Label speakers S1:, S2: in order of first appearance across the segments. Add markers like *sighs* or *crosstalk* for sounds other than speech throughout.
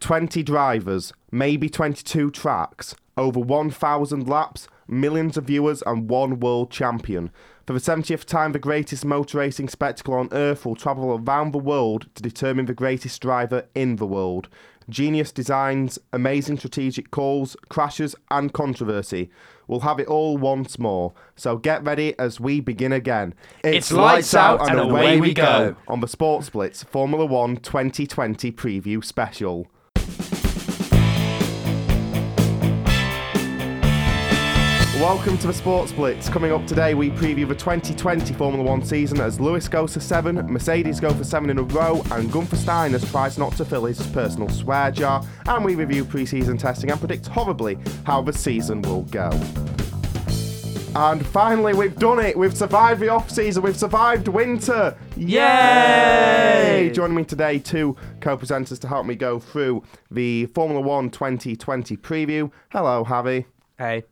S1: 20 drivers, maybe 22 tracks, over 1,000 laps, millions of viewers, and one world champion. For the 70th time, the greatest motor racing spectacle on earth will travel around the world to determine the greatest driver in the world. Genius designs, amazing strategic calls, crashes, and controversy. We'll have it all once more. So get ready as we begin again.
S2: It's lights out and away we go.
S1: on the Sports Blitz Formula One 2020 preview special. Welcome to the Sports Blitz. Coming up today, we preview the 2020 Formula One season as Lewis goes for seven, Mercedes go for seven in a row, and Gunther Steiner tries not to fill his personal swear jar. And we review pre-season testing and predict horribly how the season will go. And finally, we've done it. We've survived the off season. We've survived winter. Yay! Joining me today, two co-presenters to help me go through the Formula One 2020 preview. Hello, Javi.
S2: Hey,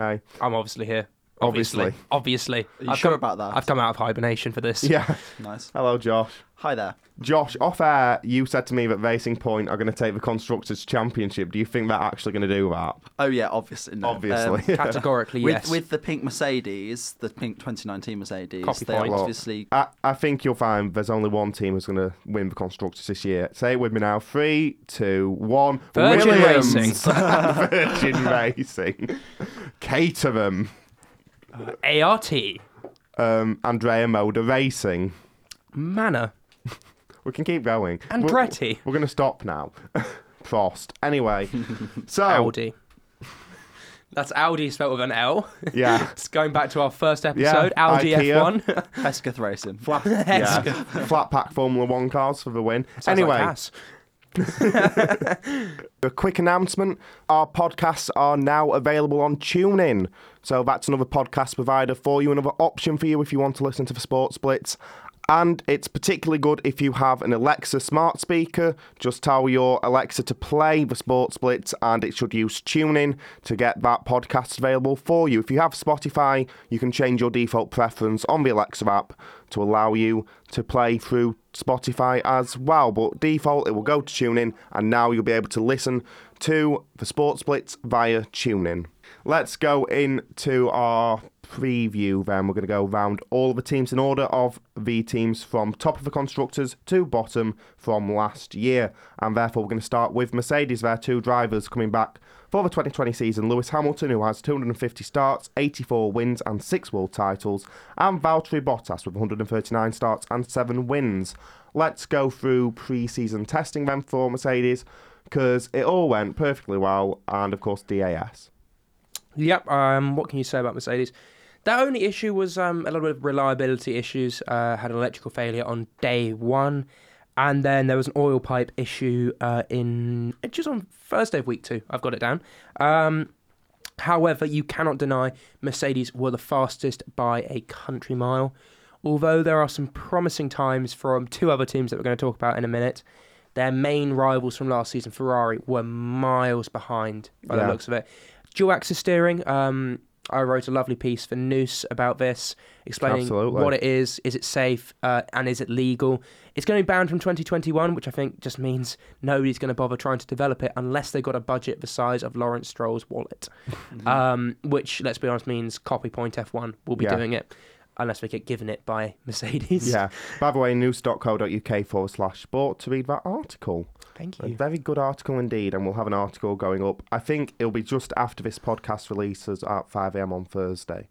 S1: Hi.
S2: I'm obviously here.
S1: Obviously.
S2: Obviously.
S3: Are you
S2: I've
S3: sure
S2: come,
S3: about that?
S2: I've come out of hibernation for this.
S1: Yeah.
S3: Nice.
S1: Hello, Josh.
S3: Hi there.
S1: Josh, off air, you said to me that Racing Point are going to take the Constructors' Championship. Do you think they're actually going to do that?
S3: Oh yeah, obviously. No.
S1: Obviously.
S3: Um, *laughs*
S2: Categorically,
S3: with,
S2: yes.
S3: with the pink Mercedes, the pink 2019 Mercedes,
S2: Copy
S3: they
S2: point.
S3: obviously.
S1: I, I think you'll find there's only one team who's going to win the Constructors this year. Say it with me now. Three, two, one.
S2: Virgin
S1: Williams.
S2: Racing. *laughs*
S1: Virgin Racing. Caterham.
S2: ART.
S1: Um, Andrea Moda Racing.
S2: Manor.
S1: We can keep going.
S2: And
S1: We're, we're going to stop now. *laughs* Prost. Anyway, *laughs* so
S2: Audi. That's Audi spelled with an L.
S1: yeah, *laughs*
S2: it's going back to our first episode. yeah. Audi
S1: IKEA.
S2: F1.
S3: Hesketh Racing.
S1: flat, yeah, flat pack Formula One cars for the win.
S2: Sounds
S1: anyway,
S2: Cass.
S1: a quick announcement: our podcasts are now available on TuneIn. So that's another podcast provider for you, another option for you if you want to listen to the Sports Blitz. And it's particularly good if you have an Alexa smart speaker. Just tell your Alexa to play the Sports Blitz, and it should use TuneIn to get that podcast available for you. If you have Spotify, you can change your default preference on the Alexa app to allow you to play through Spotify as well. But default, it will go to TuneIn, and now you'll be able to listen to the Sports Blitz via TuneIn. Let's go into our preview then. We're going to go round all of the teams in order of the teams from top of the constructors to bottom from last year. And therefore, we're going to start with Mercedes, their two drivers coming back for the 2020 season. Lewis Hamilton, who has 250 starts, 84 wins, and 6 world titles, and Valtteri Bottas with 139 starts and 7 wins. Let's go through pre season testing then for Mercedes because it all went perfectly well, and of course, DAS.
S2: Yep. Um, what can you say about Mercedes? The only issue was um, a little bit of reliability issues. Uh, had an electrical failure on day one, and then there was an oil pipe issue uh, in just on Thursday of week two. I've got it down. Um, however, you cannot deny Mercedes were the fastest by a country mile. Although there are some promising times from two other teams that we're going to talk about in a minute, their main rivals from last season, Ferrari, were miles behind by
S1: Yeah.
S2: the looks of it. Dual axis steering. Um, I wrote a lovely piece for Noose about this, explaining
S1: Absolutely.
S2: what it is, is it safe, uh, and is it legal. It's going to be banned from 2021, which I think just means nobody's going to bother trying to develop it unless they've got a budget the size of Lawrence Stroll's wallet. *laughs* Um, which, let's be honest, means Copy Point F1 will be
S1: Yeah.
S2: doing it unless we get given it by Mercedes.
S1: Yeah. By the way, news.co.uk forward slash sport to read that article.
S2: Thank
S1: A
S2: you.
S1: very good article indeed, and we'll have an article going up. I think it'll be just after this podcast releases at 5am on Thursday,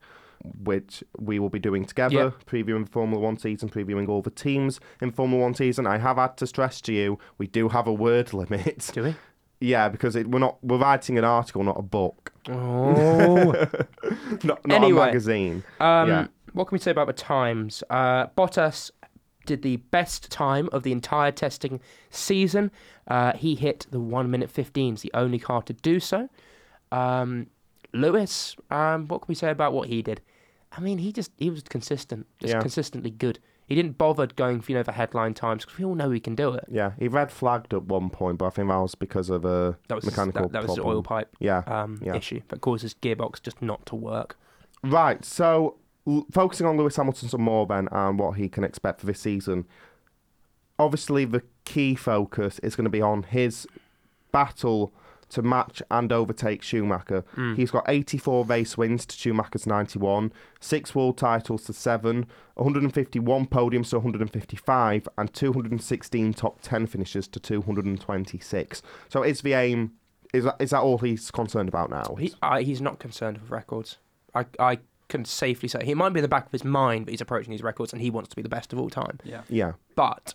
S1: which we will be doing together,
S2: Yeah.
S1: previewing Formula One season, previewing all the teams in Formula One season. I have had to stress to you, we do have a word *laughs* limit.
S2: Do we?
S1: yeah, because it, we're not we're writing an article, not a book,
S2: Oh. *laughs*
S1: not, not
S2: Anyway.
S1: a magazine.
S2: Um,
S1: Yeah.
S2: What can we say about the times? Uh, Bottas did the best time of the entire testing season. Uh, he hit the 1 minute 15, it's the only car to do so. Um, Lewis, um, what can we say about what he did? I mean, he just he was consistent, just
S1: Yeah.
S2: consistently good. He didn't bother going for you know the headline times because we all know he can do it.
S1: Yeah, he red flagged at one point, but I think that was because of a
S2: That was
S1: mechanical
S2: that, that was the
S1: problem.
S2: oil pipe
S1: Yeah,
S2: um,
S1: yeah.
S2: issue that causes gearbox just not to work.
S1: Right, so l- focusing on Lewis Hamilton some more then and what he can expect for this season. Obviously, the key focus is going to be on his battle to match and overtake Schumacher.
S2: Mm.
S1: He's got 84 race wins to Schumacher's 91, six world titles to seven, 151 podiums to 155, and 216 top 10 finishes to 226. So is the aim? Is that is that all he's concerned about now?
S2: He, I, he's not concerned with records. I, I can safely say he might be in the back of his mind, but he's approaching these records and he wants to be the best of all time.
S3: Yeah.
S1: yeah,
S2: But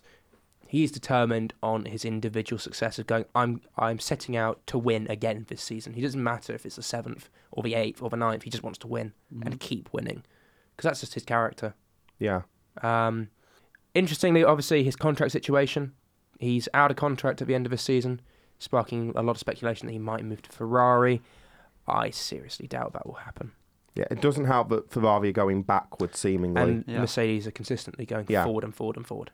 S2: he's determined on his individual success of going. I'm I'm setting out to win again this season. He doesn't matter if it's the seventh or the eighth or the ninth. He just wants to win
S3: Mm-hmm.
S2: and keep winning because that's just his character.
S1: yeah,
S2: Um, interestingly, obviously, his contract situation. He's out of contract at the end of the season, sparking a lot of speculation that he might move to Ferrari. I seriously doubt that will happen.
S1: Yeah. It doesn't help that Ferrari are going backwards seemingly.
S2: And
S3: Yeah.
S2: Mercedes are consistently going
S1: Yeah.
S2: forward and forward and forward.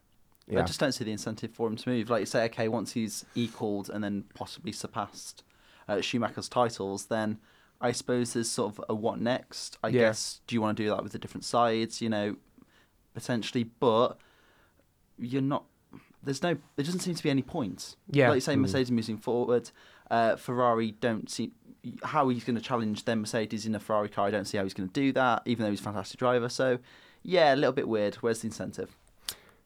S1: yeah,
S3: I just don't see the incentive for him to move. Like you say, okay, once he's equalled and then possibly surpassed uh, Schumacher's titles, then I suppose there's sort of a what next. I
S2: Yeah.
S3: guess do you want to do that with the different sides? You know, potentially, but you're not. There's no. There doesn't seem to be any point.
S2: Yeah.
S3: like you say,
S1: Mm.
S3: Mercedes moving forward. Uh, Ferrari don't see how he's going to challenge them Mercedes in a Ferrari car. I don't see how he's going to do that, even though he's a fantastic driver. So, yeah, a little bit weird. Where's the incentive?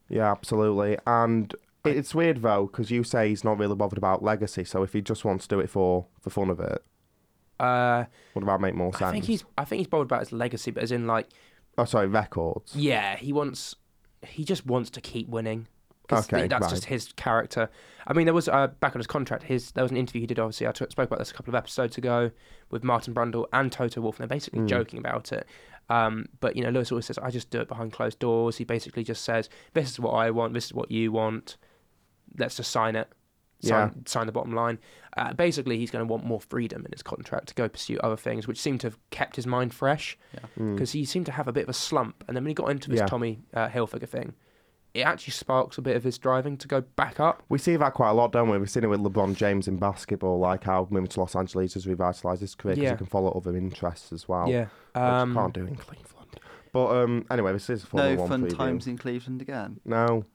S1: yeah, absolutely. And it's weird though because you say he's not really bothered about legacy. So if he just wants to do it for for fun of it,
S2: Uh,
S1: would that make more sense?
S2: I think he's I think he's bothered about his legacy, but as in like,
S1: Oh, sorry, records.
S2: yeah, he wants he just wants to keep winning.
S1: Okay,
S2: that's
S1: right.
S2: just his character. I mean, there was uh, back on his contract. His there was an interview he did. Obviously, I t- spoke about this a couple of episodes ago with Martin Brundle and Toto Wolff, and they're basically
S1: Mm.
S2: joking about it. Um, but you know, Lewis always says, "I just do it behind closed doors." He basically just says, "This is what I want. This is what you want. Let's just sign it. Sign, sign the bottom line." Uh, basically, he's going to want more freedom in his contract to go pursue other things, which seem to have kept his mind fresh
S1: Mm.
S2: because he seemed to have a bit of a slump. And then when he got into this
S1: Yeah.
S2: Tommy uh, Hilfiger thing, it actually sparks a bit of his driving to go back up.
S1: We see that quite a lot, don't we? We've seen it with LeBron James in basketball, like how moving to Los Angeles has revitalised his career because
S2: Yeah.
S1: he can follow other interests as well.
S2: yeah.
S1: which
S2: Um,
S1: you can't do in Cleveland. But um, anyway, this is a Formula
S3: no
S1: One
S3: fun
S1: preview.
S3: times in Cleveland again.
S1: No,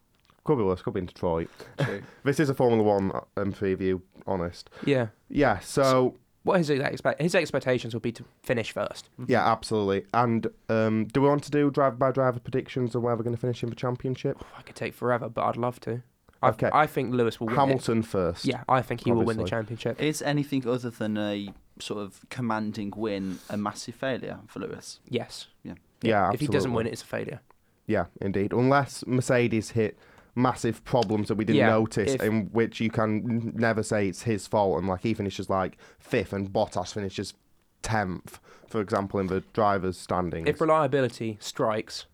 S1: could be worse. Could be in Detroit.
S3: True. *laughs*
S1: This is a Formula One um, preview. Honest.
S2: yeah.
S1: Yeah. So
S2: What his expect his expectations will be to finish first.
S1: yeah, absolutely. And um, do we want to do driver by driver predictions of where we're going to finish in the championship?
S2: I could take forever, but I'd love to. I,
S1: Okay.
S2: I think Lewis will win. it.
S1: Hamilton first.
S2: Yeah, I think he will win the
S1: obviously.
S2: championship.
S3: Is anything other than a sort of commanding win a massive failure for Lewis?
S2: Yes.
S1: Yeah. Yeah.
S2: If he doesn't
S1: absolutely.
S2: win it, it's a failure.
S1: Yeah, indeed. Unless Mercedes hit massive problems that we didn't
S2: Yeah,
S1: notice,
S2: if-
S1: in which you can never say it's his fault, and like he finishes like fifth and Bottas finishes tenth, for example, in the drivers' standings.
S2: If reliability strikes,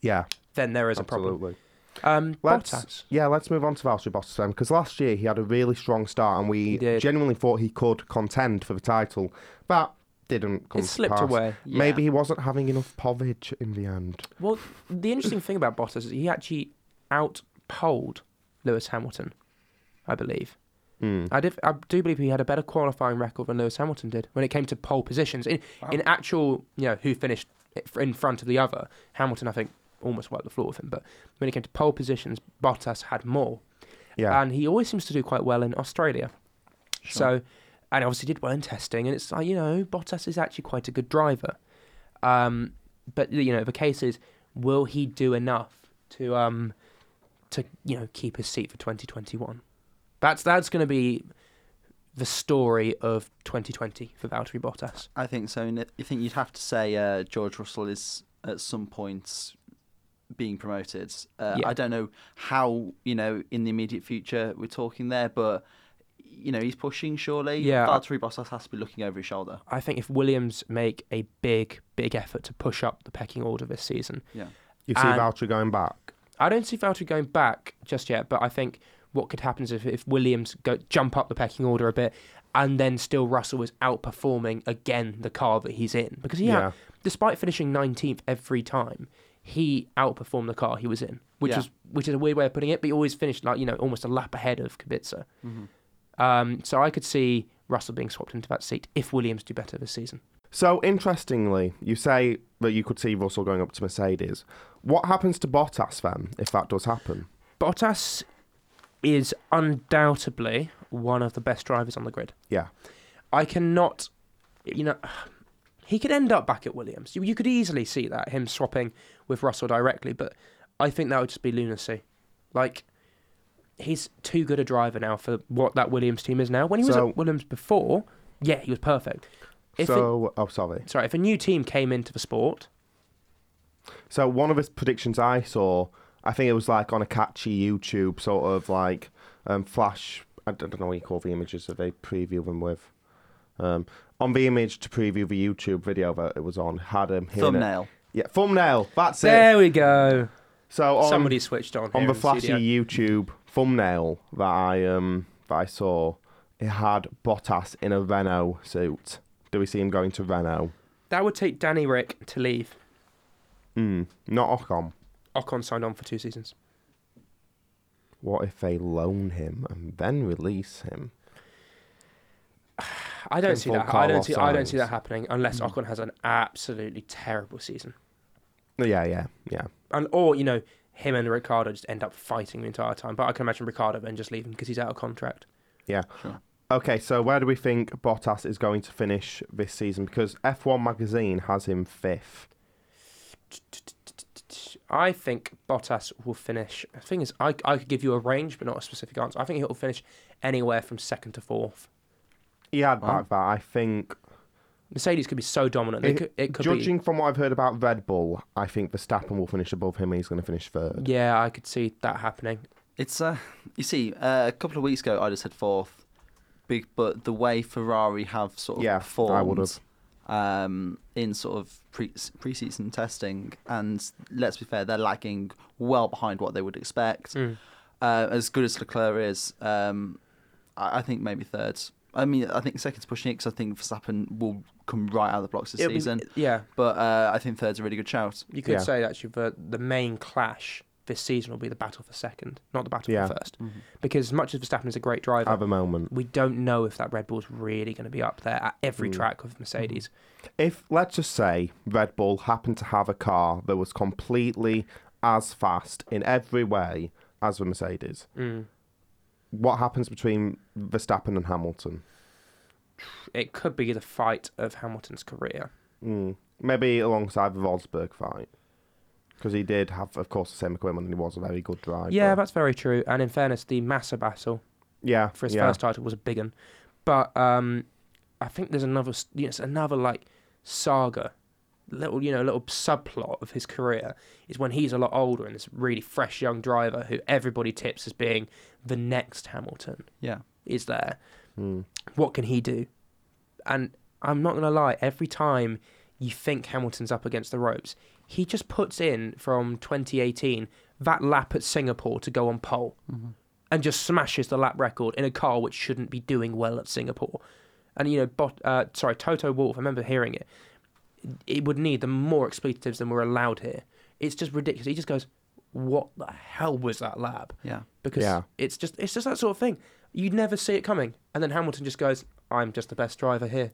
S1: yeah,
S2: then there is a problem.
S1: absolutely.
S2: Um,
S1: Let's
S2: Bottas.
S1: yeah, let's move on to Valtteri Bottas then, because last year he had a really strong start, and we genuinely thought he could contend for the title, but didn't come
S2: It slipped
S1: pass.
S2: away.
S1: Maybe he wasn't having enough povage in the end.
S2: Well, the interesting thing about Bottas is he actually outpolled Lewis Hamilton, I believe.
S1: Hmm.
S2: I, did, I do believe he had a better qualifying record than Lewis Hamilton did when it came to pole positions. In, in actual, you know, who finished in front of the other, Hamilton, I think, almost wiped the floor with him. But when it came to pole positions, Bottas had more.
S1: Yeah,
S2: And he always seems to do quite well in Australia.
S3: Sure.
S2: So, and obviously did well in testing. And it's like, you know, Bottas is actually quite a good driver. Um, but, you know, the case is, will he do enough to, um, to you know, keep his seat for 2021? That's, that's going to be the story of 2020 for Valtteri Bottas.
S3: I think so. And I think you'd have to say uh, George Russell is at some point being promoted. Uh,
S2: Yeah.
S3: I don't know how you know in the immediate future we're talking there, but you know he's pushing. Surely,
S2: Yeah.
S3: Valtteri Bottas has to be looking over his shoulder.
S2: I think if Williams make a big, big effort to push up the pecking order this season,
S3: Yeah,
S1: you see
S2: and-
S1: Valtteri going back.
S2: I don't see Valtteri going back just yet, but I think what could happen is if, if Williams go jump up the pecking order a bit, and then still Russell is outperforming again the car that he's in because he had, despite finishing 19th every time, he outperformed the car he was in, which
S3: Yeah.
S2: is which is a weird way of putting it, but he always finished like you know almost a lap ahead of Kubica.
S3: Mhm.
S2: Um, so I could see Russell being swapped into that seat if Williams do better this season.
S1: So interestingly, you say that you could see Russell going up to Mercedes. What happens to Bottas then if that does happen?
S2: Bottas is undoubtedly one of the best drivers on the grid.
S1: Yeah.
S2: I cannot, you know, he could end up back at Williams. You, you could easily see that him swapping with Russell directly, but I think that would just be lunacy. Like, he's too good a driver now for what that Williams team is now. When he was
S1: So-
S2: at Williams before, yeah, he was perfect. If it-
S1: so, oh, sorry.
S2: sorry, if a new team came into the sport,
S1: So one of his predictions I saw, I think it was like on a catchy YouTube sort of like um, flash. I don't know what you call the images that they preview them with. Um, on the image to preview the YouTube video that it was on, had him here.
S3: Thumbnail.
S1: Yeah, thumbnail. That's it.
S2: there we go.
S1: So on,
S2: Somebody switched on.
S1: on the flashy
S2: studio.
S1: YouTube thumbnail that I um that I saw, it had Bottas in a Renault suit. Do we see him going to Renault?
S2: That would take Danny Ric to leave.
S1: Hmm. Not Ocon.
S2: Ocon signed on for two seasons.
S1: What if they loan him and then release him? *sighs*
S2: I don't
S1: Can
S2: see
S1: full
S2: that. I don't see. I don't see that happening unless
S3: Mm.
S2: Ocon has an absolutely terrible season,
S1: Yeah, yeah, yeah.
S2: and or you know him and Ricciardo just end up fighting the entire time. But I can imagine Ricciardo then just leaving because he's out of contract. Yeah.
S3: Sure.
S1: Okay, so where do we think Bottas is going to finish this season? Because F1 magazine has him fifth.
S2: I think Bottas will finish. The thing is, I I could give you a range, but not a specific answer. I think he'll finish anywhere from second to fourth.
S1: Yeah, had
S3: Wow.
S1: back that. I think,
S2: Mercedes could be so dominant. It,
S1: It-
S2: could, it could
S1: judging from what I've heard about Red Bull, I think Verstappen will finish above him and he's going to finish third.
S2: Yeah, I could see that happening.
S3: It's uh, you see, uh, a couple of weeks ago I just said fourth, big, but the way Ferrari have sort of
S1: Yeah, I
S3: performed
S1: would've.
S3: um, in sort of pre preseason testing, and let's be fair, they're lagging well behind what they would expect.
S2: Mm.
S3: Uh, as good as Leclerc is, um, I, I think maybe third. I mean, I think second's pushing it because I think Verstappen will come right out of the blocks this
S2: It'll be-
S3: season.
S2: yeah,
S3: But uh, I think third's a really good shout.
S2: you could
S1: Yeah.
S2: say actually the the main clash this season will be the battle for second, not the battle
S1: Yeah.
S2: for 1st Because as much as Verstappen is a great driver,
S1: At the moment.
S2: we don't know if that Red Bull's really going to be up there at every
S1: Mm.
S2: track with Mercedes.
S1: If, let's just say, Red Bull happened to have a car that was completely as fast in every way as the Mercedes,
S2: Mm.
S1: what happens between Verstappen and Hamilton?
S2: It could be the fight of Hamilton's career.
S1: Mm. Maybe alongside the Rosberg fight. Because he did have, of course, the same equipment and he was a very good driver.
S2: Yeah, that's very true. And in fairness, the Massa battle
S1: yeah,
S2: for his
S1: yeah.
S2: first title was a big one. But um, I think there's another, s- you know, it's another like saga, little you know, a little subplot of his career is when he's a lot older and this really fresh young driver who everybody tips as being the next Hamilton
S3: Yeah.
S2: is there.
S1: Mm.
S2: What can he do? And I'm not gonna lie, every time you think Hamilton's up against the ropes, he just puts in from 2018 that lap at Singapore to go on pole and just smashes the lap record in a car which shouldn't be doing well at Singapore. And you know, bot, uh, sorry, Toto Wolff. I remember hearing it. It would need the more expletives than were allowed here. It's just ridiculous. He just goes, "What the hell was that lap?"
S3: Yeah.
S2: Because
S1: Yeah.
S2: it's just it's just that sort of thing. You'd never see it coming, and then Hamilton just goes, "I'm just the best driver here.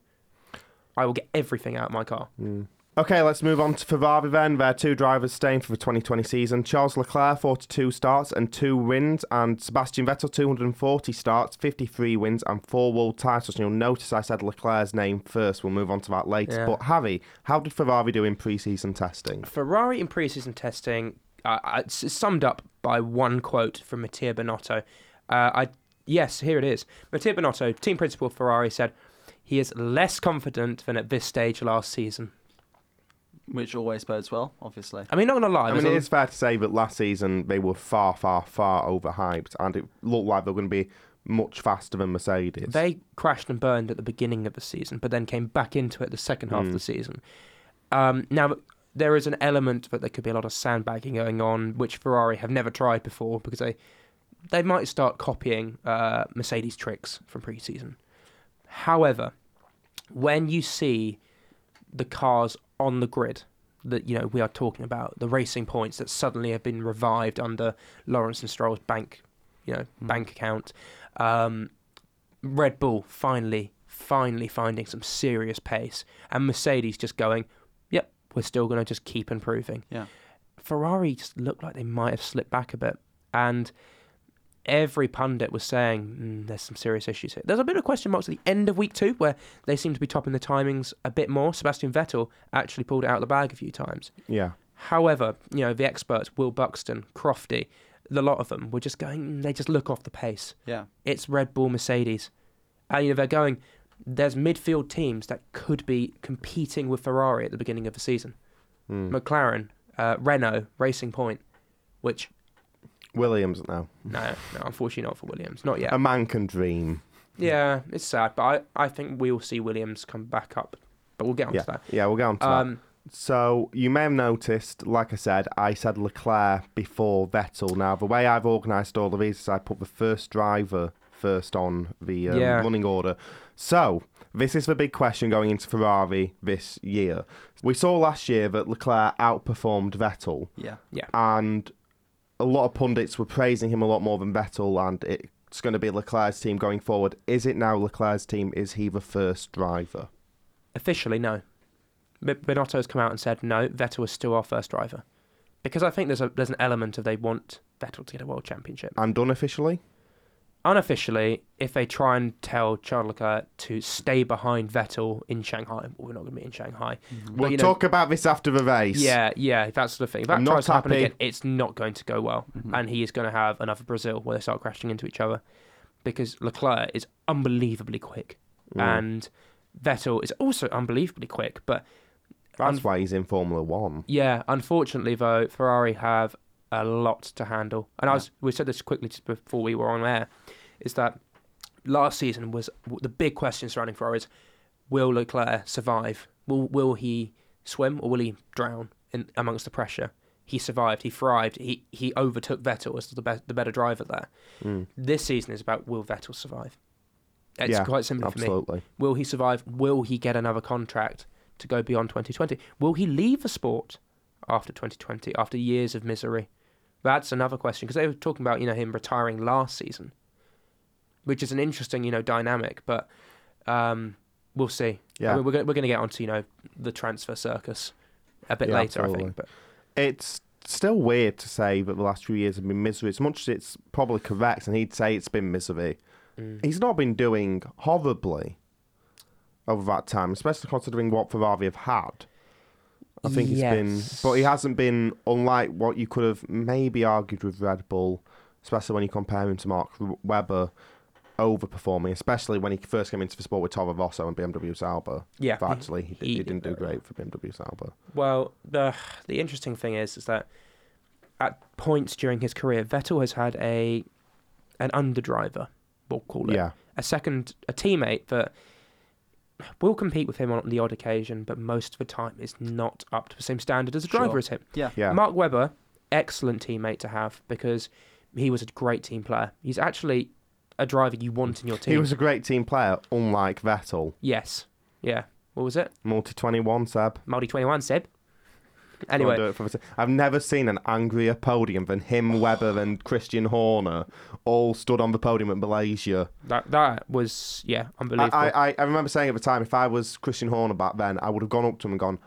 S2: I will get everything out of my car."
S1: Mm. Okay, let's move on to Ferrari then. There are two drivers staying for the 2020 season. Charles Leclerc, 42 starts and two wins, and Sebastian Vettel, 240 starts, 53 wins, and four world titles. And you'll notice I said Leclerc's name first. We'll move on to that later.
S2: Yeah.
S1: But Harry, how did Ferrari do in pre-season testing?
S2: Ferrari in pre-season testing, uh, uh, it's summed up by one quote from Mattia Binotto. Uh, I yes, here it is. Mattia Binotto, team principal of Ferrari, said he is less confident than at this stage last season.
S3: Which always bodes well, obviously.
S2: I mean, not gonna lie,
S1: I mean,
S2: there's
S1: it
S2: a-
S1: is fair to say that last season they were far, far, far overhyped, and it looked like they were going to be much faster than Mercedes.
S2: They crashed and burned at the beginning of the season, but then came back into it the second half of
S1: Mm.
S2: the season. Um, now, there is an element that there could be a lot of sandbagging going on, which Ferrari have never tried before because they they might start copying uh, Mercedes tricks from pre-season. However, when you see the cars on the grid that you know we are talking about, the racing points that suddenly have been revived under Lawrence and Stroll's bank, you know,
S3: Mm.
S2: bank account. Um, Red Bull finally, finally finding some serious pace, and Mercedes just going, "Yep, we're still going to just keep improving."
S3: Yeah.
S2: Ferrari just looked like they might have slipped back a bit, and every pundit was saying mm, there's some serious issues here. There's a bit of question marks at the end of week two where they seem to be topping the timings a bit more. Sebastian Vettel actually pulled it out of the bag a few times.
S1: Yeah.
S2: However, you know, the experts, Will Buxton, Crofty, the lot of them were just going, mm, they just look off the pace.
S3: Yeah.
S2: It's Red Bull, Mercedes. And, you know, they're going, there's midfield teams that could be competing with Ferrari at the beginning of the season.
S1: Mm.
S2: McLaren, uh, Renault, Racing Point, which,
S1: Williams now.
S2: no, no, unfortunately not for Williams. Not yet.
S1: A man can dream.
S2: yeah, it's sad, but I, I think we'll see Williams come back up. But we'll get on
S1: Yeah.
S2: to that.
S1: Yeah, we'll get on to that.
S2: Um,
S1: So you may have noticed, like I said, I said Leclerc before Vettel. Now the way I've organised all of these is I put the first driver first on the um,
S2: Yeah.
S1: running order. So this is the big question going into Ferrari this year. We saw last year that Leclerc outperformed Vettel,
S3: Yeah, Yeah.
S1: and a lot of pundits were praising him a lot more than Vettel, and it's going to be Leclerc's team going forward. Is it now Leclerc's team? Is he the first driver?
S2: Officially, no. B- Binotto's come out and said no. Vettel is still our first driver, because I think there's a there's an element of they want Vettel to get a world championship.
S1: And unofficially?
S2: Unofficially, if they try and tell Charles Leclerc to stay behind Vettel in Shanghai, well, we're not going to be in Shanghai.
S1: We'll
S2: you know-
S1: talk about this after the race.
S2: Yeah, yeah, that's the thing. If that
S1: I'm
S2: tries to happen again, it's not going to go well,
S3: Mhm.
S2: and he is going to have another Brazil where they start crashing into each other, because Leclerc is unbelievably quick,
S1: Mm.
S2: and Vettel is also unbelievably quick, but
S1: That's
S2: un-
S1: why he's in Formula One.
S2: Yeah, unfortunately though, Ferrari have a lot to handle. And I was we said this quickly just before we were on air, is that last season was the big question surrounding Ferrari is will Leclerc survive? Will will he swim or will he drown in amongst the pressure? He survived. He thrived. He he overtook Vettel as the be- the better driver there.
S1: Mm.
S2: This season is about will Vettel survive? It's
S1: Yeah,
S2: quite simple for me. Will he survive? Will he get another contract to go beyond 2020? Will he leave the sport after 2020, after years of misery? That's another question because they were talking about you know him retiring last season, which is an interesting you know dynamic. But um, we'll see.
S1: Yeah.
S2: I mean, we're gonna, we're going to get onto you know the transfer circus a bit
S1: Yeah,
S2: later, I think. But
S1: It's still weird to say that the last few years have been misery. As much as it's probably correct, and he'd say it's been misery,
S2: mm,
S1: he's not been doing horribly over that time, especially considering what Ferrari have had. I think he's been, but he hasn't been unlike what you could have maybe argued with Red Bull, especially when you compare him to Mark Webber overperforming, especially when he first came into the sport with Toro Rosso and BMW Sauber.
S2: yeah,
S1: But actually, he,
S2: he
S1: he didn't do great for BMW Sauber.
S2: Well, the the interesting thing is, is that at points during his career, Vettel has had a an underdriver, we'll call it,
S1: Yeah,
S2: a second, a teammate that will compete with him on the odd occasion, but most of the time is not up to the same standard as a driver
S3: Sure.
S2: as him.
S3: Yeah.
S1: yeah.
S2: Mark Webber, excellent teammate to have because he was a great team player. He's actually a driver you want in your team.
S1: He was a great team player, unlike Vettel.
S2: yes, yeah. What was it?
S1: Multi 21, Seb.
S2: Multi twenty one, Seb. Anyway,
S1: do it for the- I've never seen an angrier podium than him, Webber, and Christian Horner all stood on the podium at Malaysia.
S2: that that was yeah unbelievable.
S1: I, I- I remember saying at the time, if I was Christian Horner back then, I would have gone up to him and gone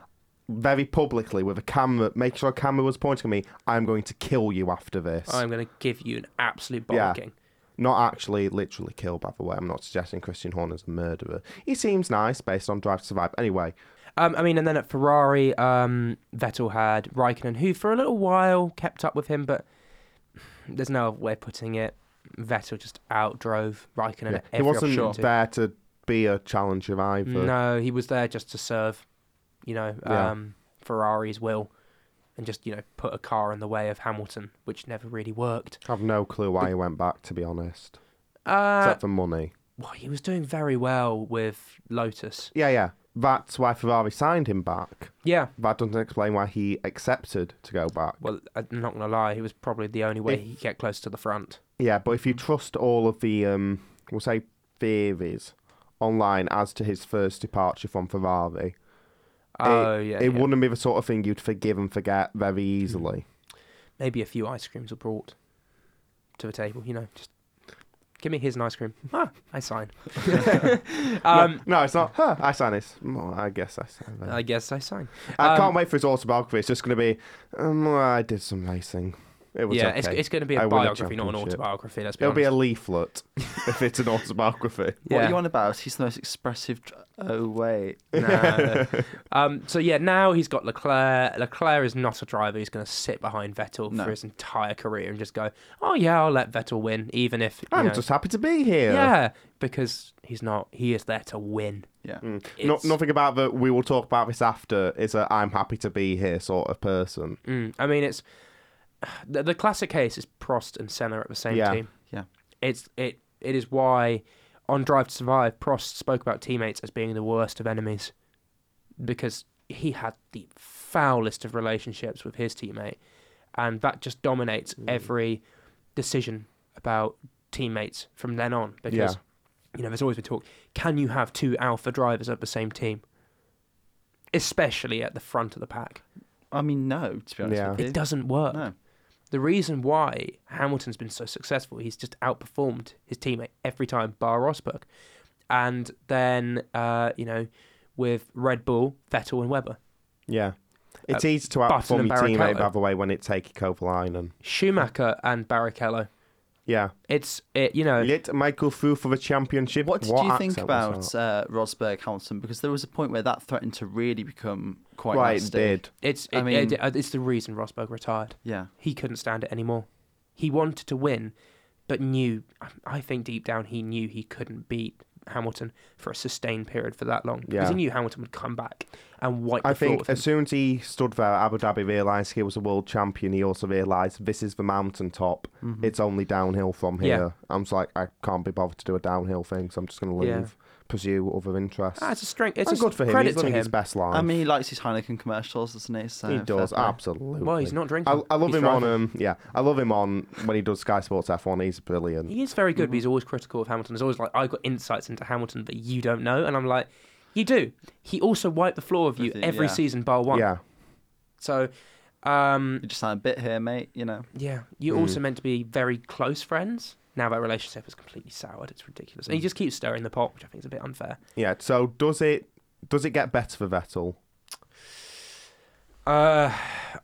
S1: very publicly with a camera, make sure a camera was pointing at me. I'm going to kill you after this.
S2: I'm going to give you an absolute
S1: Yeah. Not actually literally kill, by the way. I'm not suggesting Christian Horner's a murderer. He seems nice based on Drive to Survive. Anyway,
S2: Um, I mean, and then at Ferrari, um, Vettel had Raikkonen, who for a little while kept up with him, but there's no other way of putting it. Vettel just outdrove Raikkonen
S1: yeah. he wasn't there to be a challenger either.
S2: No, he was there just to serve, you know,
S1: Yeah.
S2: um, Ferrari's will, and just you know put a car in the way of Hamilton, which never really worked.
S1: I have no clue why he went back, to be honest.
S2: Uh,
S1: Except for money.
S2: well, he was doing very well with Lotus.
S1: Yeah, yeah. That's why Ferrari signed him back.
S2: Yeah.
S1: That doesn't explain why he accepted to go back.
S2: Well, I'm not gonna lie, he was probably the only way
S1: If-
S2: he could get close to the front.
S1: Yeah, but if you trust all of the, um, we'll say, theories online as to his first departure from Ferrari,
S2: Oh yeah,
S1: it
S2: yeah.
S1: wouldn't be the sort of thing you'd forgive and forget very easily.
S2: maybe a few ice creams were brought to the table. You know, just give me his an ice cream. *laughs* Ah, I sign. *laughs* *laughs* um,
S1: no, it's not. Huh, I sign this. Well, I guess I sign that.
S2: I guess I sign.
S1: I
S2: um,
S1: can't wait for his autobiography. It's just going to be, um, well, I did some racing. It was
S2: yeah,
S1: okay.
S2: it's, it's going to be
S1: I
S2: a
S1: won a
S2: biography, not an autobiography. Let's be
S1: It'll be a leaflet *laughs* if it's an autobiography.
S3: What
S2: Yeah.
S3: are you on about? He's the most expressive. Oh wait. *laughs*
S2: Nah. um, so yeah, now he's got Leclerc. Leclerc is not a driver who's going to sit behind Vettel
S3: No.
S2: for his entire career and just go, "Oh yeah, I'll let Vettel win," even if
S1: I'm
S2: know-
S1: just happy to be here.
S2: yeah, because he's not. He is there to win.
S3: Yeah.
S1: No, nothing about that. We will talk about this after. Is a I'm happy to be here sort of person.
S2: Mm, I mean, it's *sighs* the, the classic case is Prost and Senna at the same
S1: Yeah.
S2: team.
S3: Yeah.
S2: It's it it is why on Drive to Survive, Prost spoke about teammates as being the worst of enemies because he had the foulest of relationships with his teammate, and that just dominates
S1: Mm.
S2: every decision about teammates from then on. Because
S1: Yeah.
S2: you know, there's always been talk: can you have two alpha drivers at the same team, especially at the front of the pack?
S3: I mean, no. To be honest
S1: Yeah.
S3: with you.
S2: It doesn't work.
S3: No.
S2: The reason why Hamilton's been so successful, he's just outperformed his teammate every time, bar Rosberg. And then, uh, you know, with Red Bull, Vettel and Webber.
S1: Yeah. It's
S2: Uh,
S1: easy to outperform your teammate, by the way, when it's Heikki Kovalainen.
S2: Schumacher and Barrichello.
S1: Yeah.
S2: It's, it, you know,
S1: Yet Michael through for the championship.
S3: What did you think about
S1: that?
S3: uh, Rosberg Hamilton? Because there was a point where that threatened to really become quite
S1: right, it
S3: nasty.
S1: did.
S2: it's,
S3: I
S2: it,
S3: mean-
S2: it- it's the reason Rosberg retired.
S3: Yeah.
S2: He couldn't stand it anymore. He wanted to win, but knew, I think deep down, he knew he couldn't beat Hamilton for a sustained period for that long. Because
S1: Yeah.
S2: he knew Hamilton would come back and wipe
S1: I
S2: the
S1: think
S2: with him.
S1: as soon as he stood there, Abu Dhabi realised he was a world champion. He also realised this is the mountaintop.
S3: Mhm.
S1: It's only downhill from
S2: Yeah.
S1: here. I'm just like, I can't be bothered to do a downhill thing, so I'm just going to leave,
S2: Yeah.
S1: Pursue other interests.
S2: Ah, it's a strength. It's
S1: and
S2: a
S1: good for him.
S2: Credit
S1: He's
S2: to
S1: living his best life.
S3: I mean, he likes his Heineken commercials, doesn't he? So
S1: he does absolutely.
S2: Well, he's not drinking.
S1: I, I love
S2: He's
S1: him on.
S2: driving.
S1: Um, yeah, I love him on when he does Sky Sports F1. He's brilliant.
S2: He is very good,
S1: Mm-hmm.
S2: but he's always critical of Hamilton. He's always like, I got insights into Hamilton that you don't know, and I'm like, you do. He also wiped the floor of you
S3: With you,
S2: every
S3: yeah.
S2: season, bar one.
S1: Yeah,
S2: So, um,
S3: You just sound a bit here, mate. You know.
S2: yeah, you're
S1: Mm.
S2: also meant to be very close friends. Now that relationship is completely soured. It's ridiculous, and he
S3: Mm.
S2: just keeps stirring the pot, which I think is a bit unfair.
S1: yeah. So does it? Does it get better for Vettel?
S2: Uh,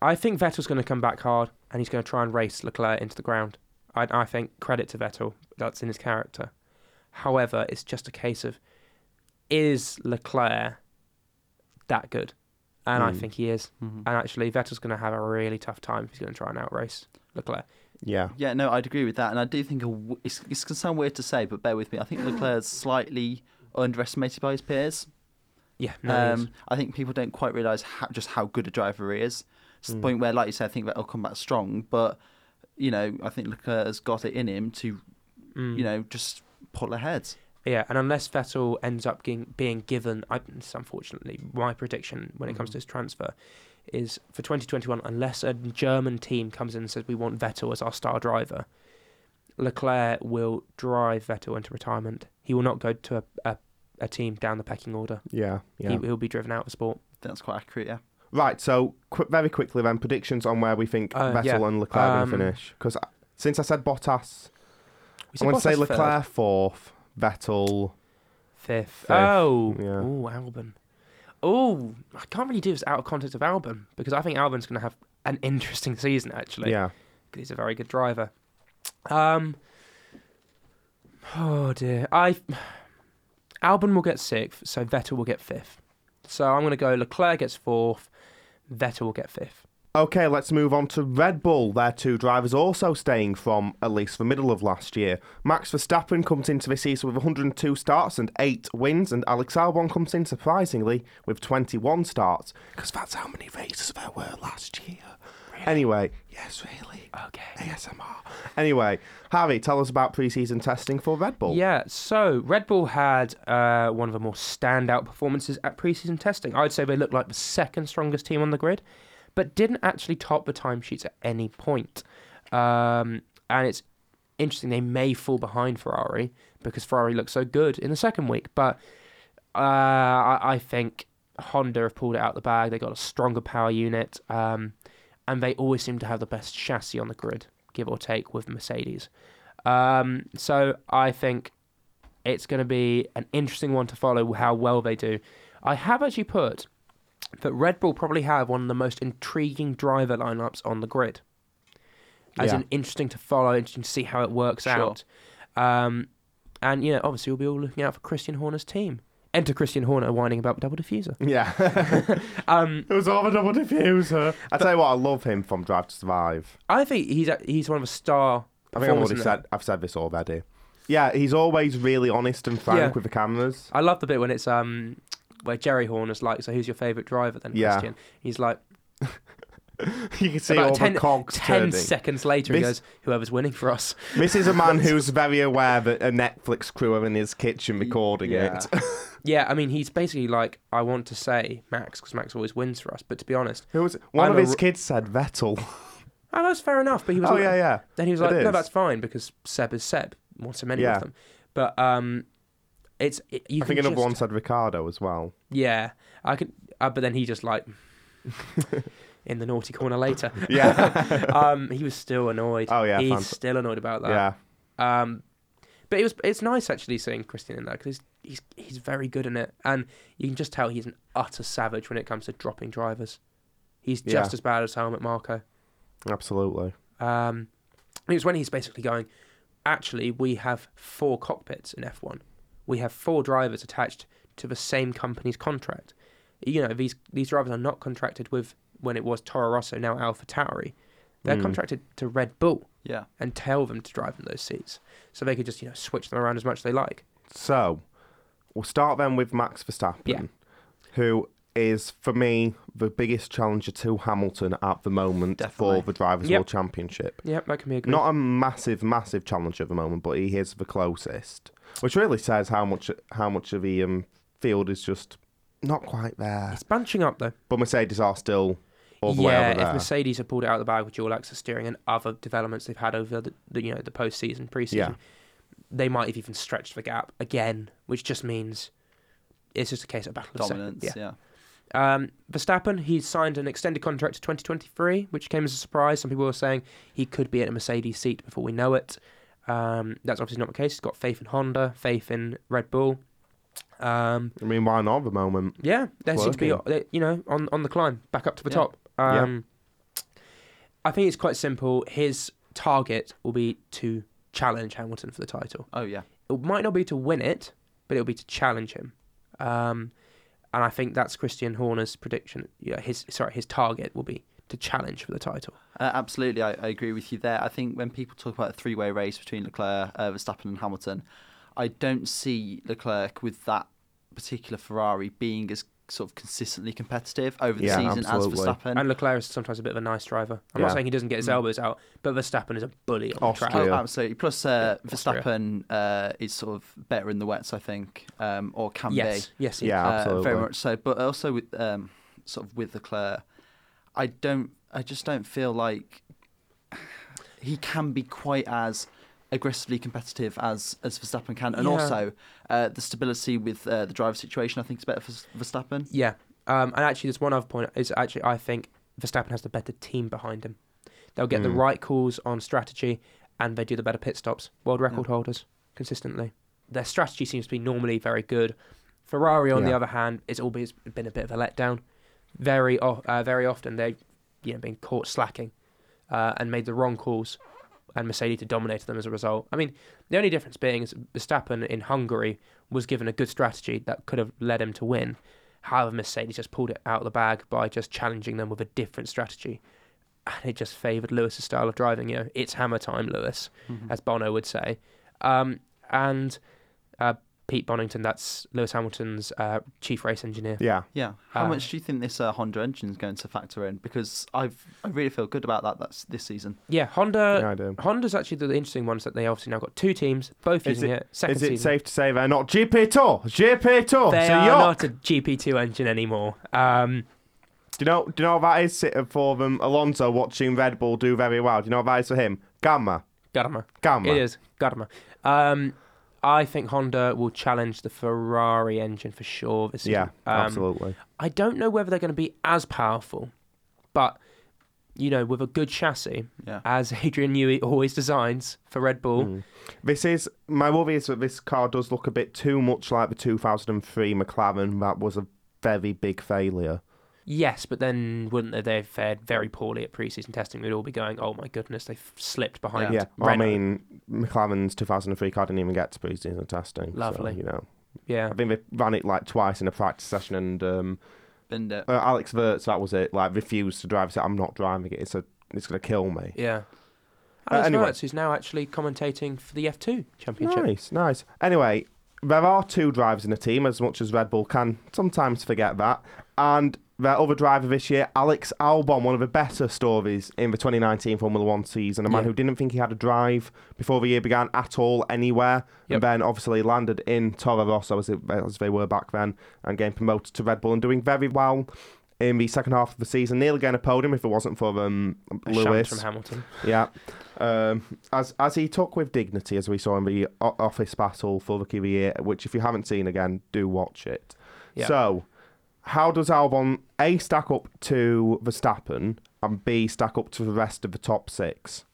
S2: I think Vettel's going to come back hard, and he's going to try and race Leclerc into the ground. I, I think credit to Vettel, that's in his character. However, it's just a case of is Leclerc that good? And I
S1: Mm.
S2: think he is.
S3: Mhm.
S2: And actually, Vettel's going to have a really tough time if he's going to try and outrace Leclerc.
S1: Yeah,
S3: Yeah, no, I'd agree with that, and I do think w- it's, it's going to sound weird to say, but bear with me. I think Leclerc's slightly underestimated by his peers.
S2: Yeah, no.
S3: Um, I think people don't quite realise how, just how good a driver he is. The
S1: Mm.
S3: point where, like you said, I think that he'll come back strong. But you know, I think Leclerc's got it in him to,
S2: Mm.
S3: you know, just pull ahead.
S2: Yeah, and unless Vettel ends up being, being given, I, it's unfortunately my prediction when it comes
S3: Mhm.
S2: to his transfer is for 2021, unless a German team comes in and says we want Vettel as our star driver, Leclerc will drive Vettel into retirement. He will not go to a, a, a team down the pecking order.
S1: yeah, yeah.
S2: He, he'll be driven out of sport.
S3: That's quite accurate. Yeah.
S1: Right, so qu- very quickly then, predictions on where we think
S2: Uh,
S1: Vettel
S2: yeah.
S1: and Leclerc are
S2: Um,
S1: going to finish. Because since I said Bottas, I
S2: said
S1: want to say
S2: Bottas third.
S1: Leclerc fourth, Vettel.
S2: Fifth.
S1: Fifth,
S2: Oh,
S1: yeah.
S2: oh, Albon. Oh, I can't really do this out of context of Albon because I think Albon's going to have an interesting *laughs* season actually.
S1: Yeah,
S2: 'cause he's a very good driver. Um. Oh dear, I. *sighs* Albon will get sixth, so Vettel will get fifth. So I'm going to go. Leclerc gets fourth, Vettel will get fifth.
S1: Okay, let's move on to Red Bull. Their two drivers also staying from at least the middle of last year. Max Verstappen comes into the season with 102 starts and 8 wins, and Alex Albon comes in surprisingly with 21 starts, because that's how many races there were last year. Really? Anyway, yes, really.
S2: Okay.
S1: ASMR. Anyway, Harry, tell us about pre-season testing for Red Bull.
S2: Yeah, so Red Bull had uh, one of the more standout performances at preseason testing. I'd say they looked like the second strongest team on the grid, but didn't actually top the timesheets at any point. Um, and it's interesting, they may fall behind Ferrari because Ferrari looked so good in the second week. But uh, I, I think Honda have pulled it out the bag. They got a stronger power unit, um, and they always seem to have the best chassis on the grid, give or take, with Mercedes. Um, so I think it's going to be an interesting one to follow how well they do. I have actually put that Red Bull probably have one of the most intriguing driver lineups on the grid as
S1: Yeah.
S2: in interesting to follow, interesting to see how it works
S3: Sure.
S2: out. Um, and you know, obviously, we'll be all looking out for Christian Horner's team. Enter Christian Horner whining about double diffuser. *laughs*
S1: Yeah. *laughs*
S2: Um,
S1: it was all a double diffuser. I tell you what, I love him from Drive to Survive.
S2: I think he's a, he's one of a star.
S1: I think I've already said I've said this already. Yeah, he's always really honest and frank
S2: Yeah.
S1: with the cameras.
S2: I love the bit when it's um where Geri Horner's like, so who's your favourite driver then,
S1: Yeah.
S2: Christian? He's like, *laughs*
S1: you can see
S2: About
S1: all
S2: 10
S1: the cogs
S2: ten
S1: turning.
S2: seconds later, he goes, whoever's winning for us.
S1: This is a *laughs* man who's very aware that a Netflix crew are in his kitchen recording
S3: Yeah.
S1: it. *laughs*
S2: Yeah, I mean, he's basically like, I want to say Max, because Max always wins for us. But to be honest,
S1: Who was one
S2: I'm
S1: of his
S2: r-
S1: kids said Vettel.
S2: oh, that's fair enough. But he was
S1: Oh
S2: like,
S1: yeah, yeah.
S2: then he was like, no, that's fine because Seb is Seb. One so many
S1: Yeah.
S2: of them. But um, it's it, you
S1: I think another
S2: just,
S1: one said Ricciardo as well.
S2: Yeah, I could. Uh, but then he just like *laughs* in the naughty corner later.
S1: Yeah. *laughs*
S2: um, he was still annoyed.
S1: Oh, yeah,
S2: he's still annoyed about that.
S1: yeah.
S2: Um, but it was it's nice actually seeing Christian in that because he's, he's he's very good in it, and you can just tell he's an utter savage when it comes to dropping drivers. He's just
S1: Yeah.
S2: as bad as Helmut Marko.
S1: Absolutely.
S2: Um, it was when he's basically going. Actually, we have four cockpits in F1. We have four drivers attached to the same company's contract. You know, these these drivers are not contracted with when it was Toro Rosso, now Alpha Tauri. They're
S1: Mm.
S2: contracted to Red Bull
S3: Yeah.
S2: and tell them to drive in those seats, so they could just you know switch them around as much as they like.
S1: So, we'll start then with Max Verstappen,
S2: Yeah.
S1: who is, for me, the biggest challenger to Hamilton at the moment
S3: Definitely.
S1: for the Drivers'
S2: Yep.
S1: World Championship.
S2: Yep, that can be agreed.
S1: Not a massive, massive challenger at the moment, but he is the closest, which really says how much how much of the um, field is just not quite there.
S2: it's bunching up though.
S1: But Mercedes are still all the way
S2: yeah,
S1: over
S2: if
S1: there.
S2: Mercedes have pulled it out of the bag with dual axis steering and other developments they've had over the, the you know the post season, pre season,
S1: Yeah.
S2: they might have even stretched the gap again, which just means it's just a case of battle of
S3: Dominance.
S2: seconds.
S3: Yeah.
S2: Um, Verstappen, he's signed an extended contract to 2023, which came as a surprise. Some people were saying he could be at a Mercedes seat before we know it. Um, that's obviously not the case. He's got faith in Honda, faith in Red Bull. Um,
S1: I mean, why not at the moment?
S2: yeah, they
S1: It's
S2: seem to be, you know, on on the climb, back up to the
S3: Yeah.
S2: top.
S1: Yeah.
S2: Um, I think it's quite simple. His target will be to challenge Hamilton for the title.
S3: Oh yeah.
S2: It might not be to win it, but it'll be to challenge him. Um, and I think that's Christian Horner's prediction. Yeah, his sorry, his target will be to challenge for the title.
S3: Uh, absolutely, I, I agree with you there. I think when people talk about a three-way race between Leclerc, uh, Verstappen, and Hamilton, I don't see Leclerc with that particular Ferrari being as sort of consistently competitive over the
S1: Yeah,
S3: season
S1: absolutely.
S3: as Verstappen.
S2: And Leclerc is sometimes a bit of a nice driver. I'm
S1: Yeah.
S2: not saying he doesn't get his
S3: Mm.
S2: elbows out, but Verstappen is a bully on the
S1: Austria.
S2: track.
S3: Oh, absolutely. Plus, uh, Verstappen uh, is sort of better in the wets, I think, um, or can
S2: Yes, yes, he is.
S1: Yeah,
S3: uh,
S1: absolutely.
S3: very much so. But also with um, sort of with Leclerc, I don't, I just don't feel like he can be quite as aggressively competitive as as Verstappen can, and
S2: Yeah.
S3: also uh, the stability with uh, the driver situation. I think is better for Verstappen.
S2: Yeah. Um, and actually, there's one other point. Is actually I think Verstappen has the better team behind him. They'll get the
S1: Mm.
S2: right calls on strategy, and they do the better pit stops. World record
S3: Yeah.
S2: holders consistently. Their strategy seems to be normally very good. Ferrari, on the other hand, it's always been a bit of a letdown. Very, uh, very often they, you know, been caught slacking, uh, and made the wrong calls, and Mercedes dominated them as a result. I mean, the only difference being is Verstappen in Hungary was given a good strategy that could have led him to win. However, Mercedes just pulled it out of the bag by just challenging them with a different strategy. And it just favoured Lewis's style of driving. You know, it's hammer time, Lewis,
S3: Mhm.
S2: as Bono would say. Um, and uh, Pete Bonnington, that's Lewis Hamilton's uh, chief race engineer.
S1: Yeah.
S3: Yeah. How
S2: Uh,
S3: much do you think this uh, Honda engine is going to factor in? Because I've I really feel good about that. That's this season.
S2: Yeah, Honda.
S1: yeah, I do.
S2: Honda's actually the interesting ones that they obviously now got two teams, both
S1: Is
S2: using it. Second
S1: Is it
S2: season.
S1: safe to say they're not GP2? GP2.
S2: They
S1: so
S2: are
S1: yuck.
S2: not a GP2 engine anymore. Um,
S1: Do you know? Do you know what that is for them? Alonso watching Red Bull do very well. Do you know what that is for him? Gamma.
S2: Garma.
S1: Gamma.
S2: It is Garma. Um, I think Honda will challenge the Ferrari engine for sure this
S1: Yeah,
S2: season. Um,
S1: absolutely.
S2: I don't know whether they're going to be as powerful, but you know, with a good chassis,
S3: Yeah.
S2: as *laughs* Adrian Newey always designs for Red Bull.
S1: Mm. This is my worry is that this car does look a bit too much like the 2003 McLaren. That was a very big failure.
S2: Yes, but then wouldn't they? They've fared very poorly at preseason testing. We'd all be going, "Oh my goodness, they've slipped behind."
S1: Yeah, I mean, McLaren's 2003 car didn't even get to pre-season testing. so,
S2: Lovely.
S1: you know,
S2: yeah,
S1: I think they ran it like twice in a practice session, and um,
S3: Binned it.
S1: uh, Alex Wurz, that was it. Like refused to drive. Said, "I'm not driving it. It's a, it's gonna kill me."
S2: yeah.
S1: Uh,
S2: Alex
S1: anyway.
S2: Mertz, who's now actually commentating for the F2 Championship.
S1: Nice, nice. Anyway, there are two drivers in the team, as much as Red Bull can sometimes forget that. And their other driver this year, Alex Albon, one of the better stories in the 2019 Formula One season. A man
S2: Yeah.
S1: who didn't think he had a drive before the year began at all anywhere.
S2: Yep.
S1: And then obviously landed in Toro Rosso as, it, as they were back then and getting promoted to Red Bull and doing very well. In the second half of the season, nearly getting a podium if it wasn't for um,
S2: A
S1: Lewis.
S2: from Hamilton.
S1: Yeah. Um, as as he took with dignity, as we saw in the office battle for the Year, which if you haven't seen again, do watch it.
S2: Yeah.
S1: So, how does Albon A stack up to Verstappen and B stack up to the rest of the top six?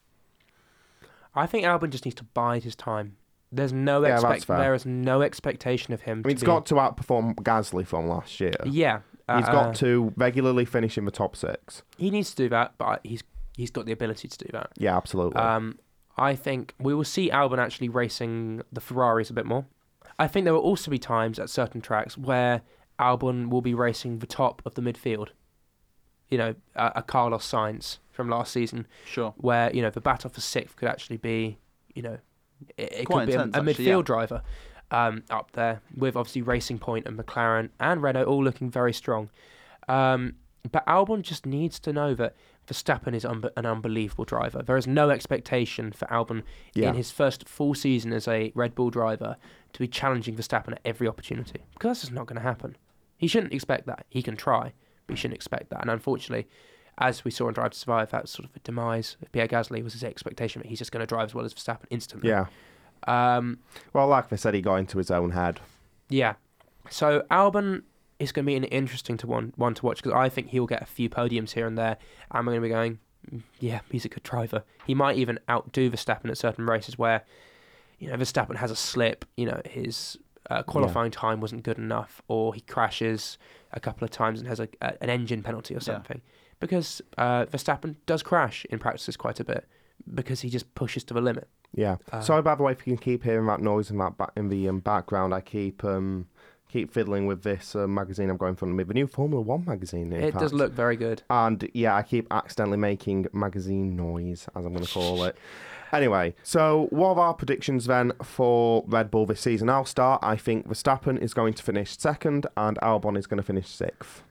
S2: I think Albon just needs to bide his time. There's no
S1: Yeah, that's
S2: expect.
S1: fair.
S2: There is no expectation of him.
S1: I mean, he's
S2: to
S1: got to outperform Gasly from last year.
S2: be, yeah.
S1: he's got to regularly finish in the top six.
S2: He needs to do that, but he's he's got the ability to do that.
S1: Yeah, absolutely.
S2: Um, I think we will see Albon actually racing the Ferraris a bit more. I think there will also be times at certain tracks where Albon will be racing the top of the midfield. You know, a, a Carlos Sainz from last season,
S3: Sure.
S2: where you know the battle for sixth could actually be, you know, it, it could be a,
S3: intense,
S2: a
S3: actually,
S2: midfield
S3: yeah.
S2: driver um, up there with obviously Racing Point and McLaren and Renault all looking very strong. Um, but Albon just needs to know that Verstappen is unbe- an unbelievable driver. There is no expectation for Albon
S1: yeah.
S2: in his first full season as a Red Bull driver to be challenging Verstappen at every opportunity because that's just not going to happen. He shouldn't expect that. He can try, but he shouldn't expect that. And unfortunately, as we saw in Drive to Survive, that was sort of a demise of Pierre Gasly was his expectation that he's just going to drive as well as Verstappen instantly.
S1: yeah.
S2: Um,
S1: Well, like I said, he got into his own head.
S2: yeah. So Albon is going to be an interesting to one one to watch because I think he'll get a few podiums here and there. And I'm going to be going, "Mm, yeah, he's a good driver. He might even outdo Verstappen at certain races where, you know, Verstappen has a slip. You know, his uh, qualifying time wasn't good enough, or he crashes a couple of times and has a, a an engine penalty or
S3: Yeah.
S2: something. Because uh, Verstappen does crash in practices quite a bit because he just pushes to the limit.
S1: Yeah.
S2: Uh,
S1: Sorry, by the way, if you can keep hearing that noise in that ba- in the um, background, I keep um keep fiddling with this uh, magazine I'm going from me, the new Formula One magazine. In
S2: it does look very good.
S1: And yeah, I keep accidentally making magazine noise, as I'm going to call *laughs* it. Anyway, so what are our predictions then for Red Bull this season? I'll start. I think Verstappen is going to finish second, and Albon is going to finish sixth.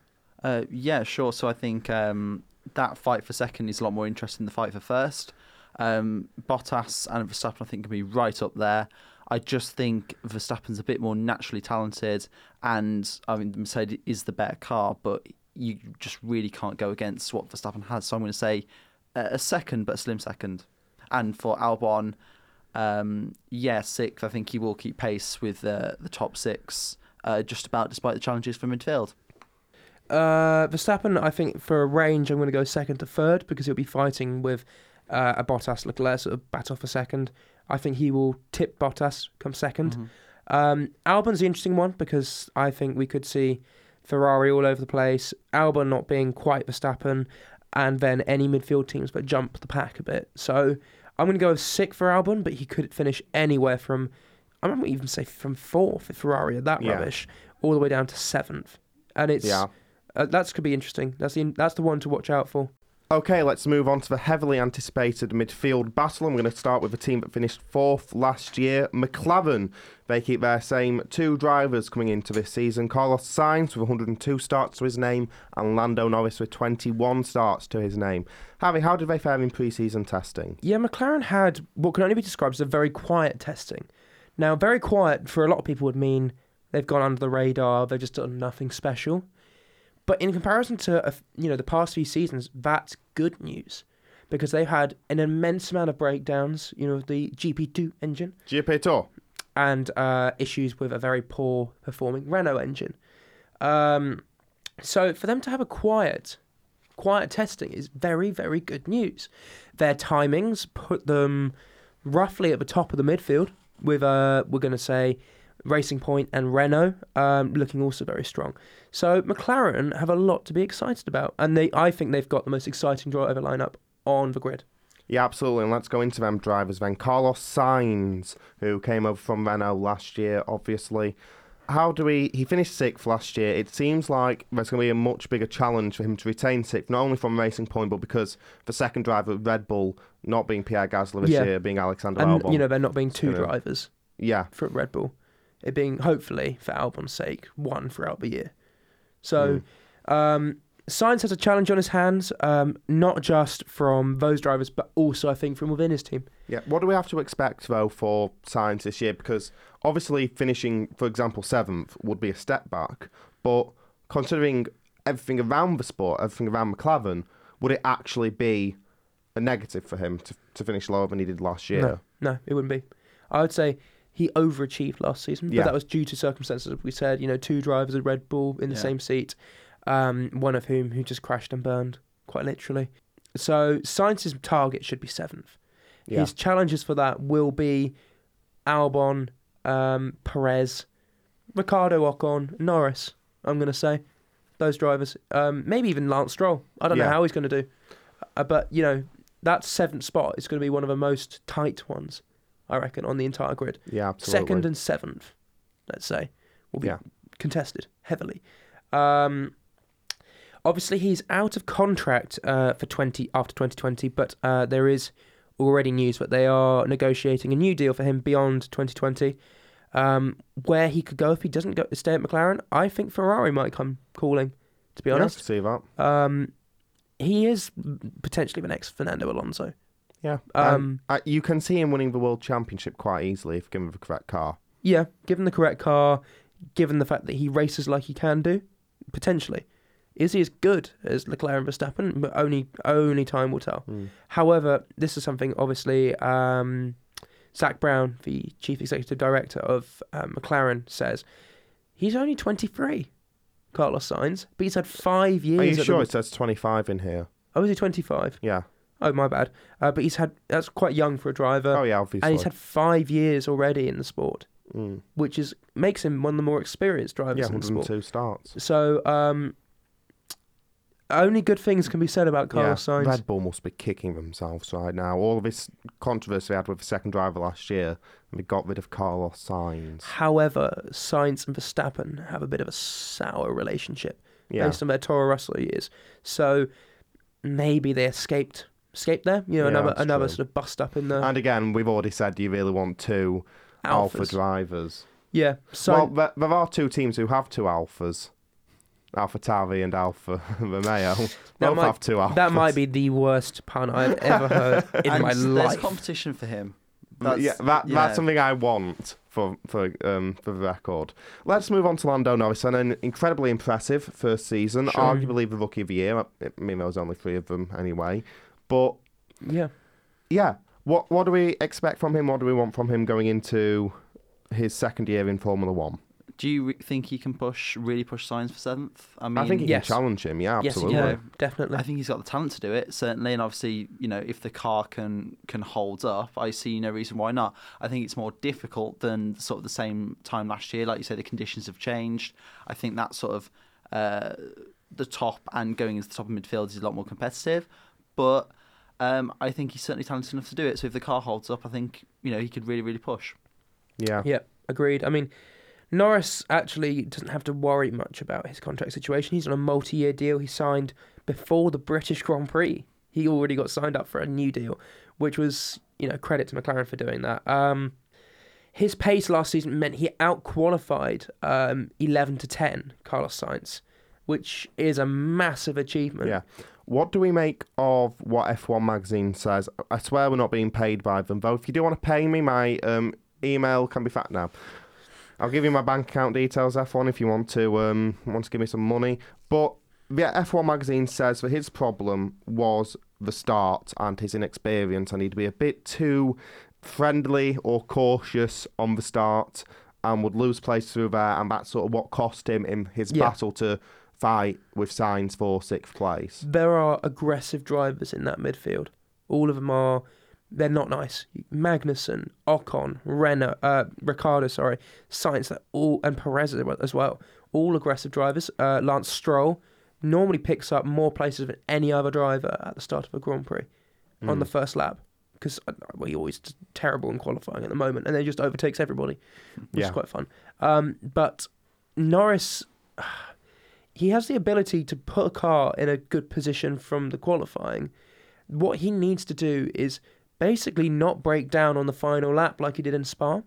S3: Uh, yeah, sure. So I think um, that fight for second is a lot more interesting than the fight for first. Um, Bottas and Verstappen, I think, can be right up there. I just think Verstappen's a bit more naturally talented, and I mean, Mercedes is the better car, but you just really can't go against what Verstappen has. So I'm going to say uh, a second, but a slim second. And for Albon, um, yeah, sixth. I think he will keep pace with uh, the top six, uh, just about despite the challenges from midfield.
S2: Uh, Verstappen, I think for a range, I'm going to go second to third because he'll be fighting with uh, a Bottas Leclerc sort of bat off a second. I think he will tip Bottas come 2nd
S3: Mhm.
S2: Um, Albon's the interesting one because I think we could see Ferrari all over the place, Albon not being quite Verstappen, and then any midfield teams that jump the pack a bit. So I'm going to go with sixth for Albon, but he could finish anywhere from, I might even say from fourth if Ferrari are that
S1: Yeah.
S2: rubbish, all the way down to seventh. And it's
S1: Yeah.
S2: uh, that's could be interesting. That's the that's the one to watch out for.
S1: Okay, let's move on to the heavily anticipated midfield battle. I'm going to start with a team that finished fourth last year, McLaren. They keep their same two drivers coming into this season Carlos Sainz with 102 starts to his name, and Lando Norris with 21 starts to his name. Harvey, how did they fare in pre season testing?
S2: Yeah, McLaren had what can only be described as a very quiet testing. Now, very quiet for a lot of people would mean they've gone under the radar. They've just done nothing special. But in comparison to uh, you know the past few seasons, that's good news because they've had an immense amount of breakdowns. You know the GP2 engine
S1: GP2,
S2: and uh, issues with a very poor performing Renault engine. Um, so for them to have a quiet, quiet testing is very, very good news. Their timings put them roughly at the top of the midfield. With uh, we're going to say Racing Point and Renault um, looking also very strong. So McLaren have a lot to be excited about, and they I think they've got the most exciting driver lineup on the grid.
S1: Yeah, absolutely. And let's go into them drivers then. Carlos Sainz, who came over from Renault last year, obviously. How do we? He finished sixth last year. It seems like there's going to be a much bigger challenge for him to retain sixth, not only from Racing Point, but because the second driver Red Bull, not being Pierre Gasly this
S2: Yeah.
S1: year, being Alexander
S2: and
S1: Albon.
S2: you know there not being two drivers
S1: yeah,
S2: for Red Bull, it being hopefully for Albon's sake one throughout the year. So um, Sainz has a challenge on his hands, um, not just from those drivers, but also I think from within his team.
S1: Yeah, what do we have to expect though for Sainz this year? Because obviously finishing, for example, seventh would be a step back, but considering everything around the sport, everything around McLaren, would it actually be a negative for him to, to finish lower than he did last year?
S2: No, no, it wouldn't be. I would say he overachieved last season, but
S1: Yeah.
S2: that was due to circumstances. We said, you know, two drivers at Red Bull in the
S3: Yeah.
S2: same seat, um, one of whom who just crashed and burned, quite literally. So Sainz's target should be seventh.
S1: Yeah.
S2: His challenges for that will be Albon, um, Perez, Ricciardo Ocon, Norris. I'm going to say those drivers. Um, maybe even Lance Stroll. I don't know how he's going to do, uh, but you know that seventh spot is going to be one of the most tight ones, I reckon, on the entire grid.
S1: Yeah, absolutely.
S2: Second and seventh, let's say, will be
S1: Yeah.
S2: contested heavily. Um, obviously, he's out of contract uh, for twenty after twenty twenty, but uh, there is already news that they are negotiating a new deal for him beyond twenty twenty. Um, where he could go if he doesn't go stay at McLaren, I think Ferrari might come calling. To be
S1: Yeah,
S2: honest,
S1: can see that.
S2: um, he is potentially the next Fernando Alonso.
S1: Yeah.
S2: Um,
S1: Um, uh, you can see him winning the world championship quite easily if given the correct car.
S2: Yeah, given the correct car, given the fact that he races like he can do, potentially. Is he as good as Leclerc and Verstappen? But only only time will tell.
S1: Mm.
S2: However, this is something obviously um, Zak Brown, the chief executive director of um, McLaren, says he's only 23, Carlos Sainz, but he's had five years.
S1: Are you
S2: at the-
S1: sure it says 25 in here?
S2: Oh, is he 25?
S1: Yeah.
S2: Oh, my bad. Uh, but he's had that's quite young for a driver,
S1: oh, yeah, obviously.
S2: and he's had five years already in the sport
S1: Mm.
S2: which is makes him one of the more experienced drivers
S1: Yeah,
S2: in the sport.
S1: 102 starts.
S2: So, um, only good things can be said about Carlos
S1: yeah,
S2: Sainz.
S1: Red Bull must be kicking themselves right now. All of this controversy they had with the second driver last year, and they got rid of Carlos Sainz.
S2: However, Sainz and Verstappen have a bit of a sour relationship
S1: Yeah,
S2: based on their Toro Rosso years. So maybe they escaped escaped there. You know,
S1: Yeah,
S2: another another
S1: true.
S2: sort of bust up in the
S1: and again, we've already said do you really want two alpha
S2: Alphas.
S1: drivers.
S2: Yeah. So
S1: well, there, there are two teams who have two alphas. Alpha Tauri and Alpha *laughs* Romeo. Both
S2: might-
S1: have two alphas.
S2: that might be the worst pun I've *laughs* ever heard in
S3: and
S2: my
S3: there's
S2: life.
S3: competition for him.
S1: yeah, that,
S3: yeah.
S1: that's something I want for for um for the record. Let's move on to Lando Norris. And an incredibly impressive first season,
S2: Sure.
S1: arguably the rookie of the year. I mean, there was only three of them anyway. But
S2: Yeah.
S1: yeah, what what do we expect from him? What do we want from him going into his second year in Formula One?
S3: Do you re- think he can push, really push Sainz for seventh? I mean,
S1: I think he
S2: yes.
S1: can challenge him. Yeah,
S2: Yes,
S1: absolutely.
S2: yeah,
S3: Yeah.
S2: definitely.
S3: I think he's got the talent to do it, certainly. And obviously, you know, if the car can can hold up, I see no reason why not. I think it's more difficult than sort of the same time last year. Like you say, the conditions have changed. I think that sort of uh, the top and going into the top of midfield is a lot more competitive. But um, I think he's certainly talented enough to do it. So if the car holds up, I think you know he could really, really push.
S1: Yeah.
S2: Yeah, agreed. I mean, Norris actually doesn't have to worry much about his contract situation. He's on a multi-year deal. He signed before the British Grand Prix. He already got signed up for a new deal, which was, you know, credit to McLaren for doing that. Um, his pace last season meant he outqualified um, 11 to 10 Carlos Sainz, which is a massive achievement.
S1: Yeah. What do we make of what F1 magazine says? I swear we're not being paid by them, though. If you do want to pay me, my um, email can be fat now. I'll give you my bank account details, F1, if you want to um, want to give me some money. But yeah, F1 magazine says that his problem was the start and his inexperience, and he'd be a bit too friendly or cautious on the start, and would lose place through there, and that's sort of what cost him in his
S2: Yeah.
S1: battle to fight with Sainz for sixth place.
S2: There are aggressive drivers in that midfield. All of them are they're not nice. Magnussen, Ocon, Renault, uh, Ricciardo, sorry, Sainz, all and Perez as well. All aggressive drivers. Uh, Lance Stroll normally picks up more places than any other driver at the start of a Grand Prix on
S1: Mm.
S2: the first lap because well, he always terrible in qualifying at the moment, and then he just overtakes everybody, which
S1: Yeah.
S2: is quite fun. Um, but Norris, he has the ability to put a car in a good position from the qualifying. What he needs to do is basically not break down on the final lap like he did in Spa.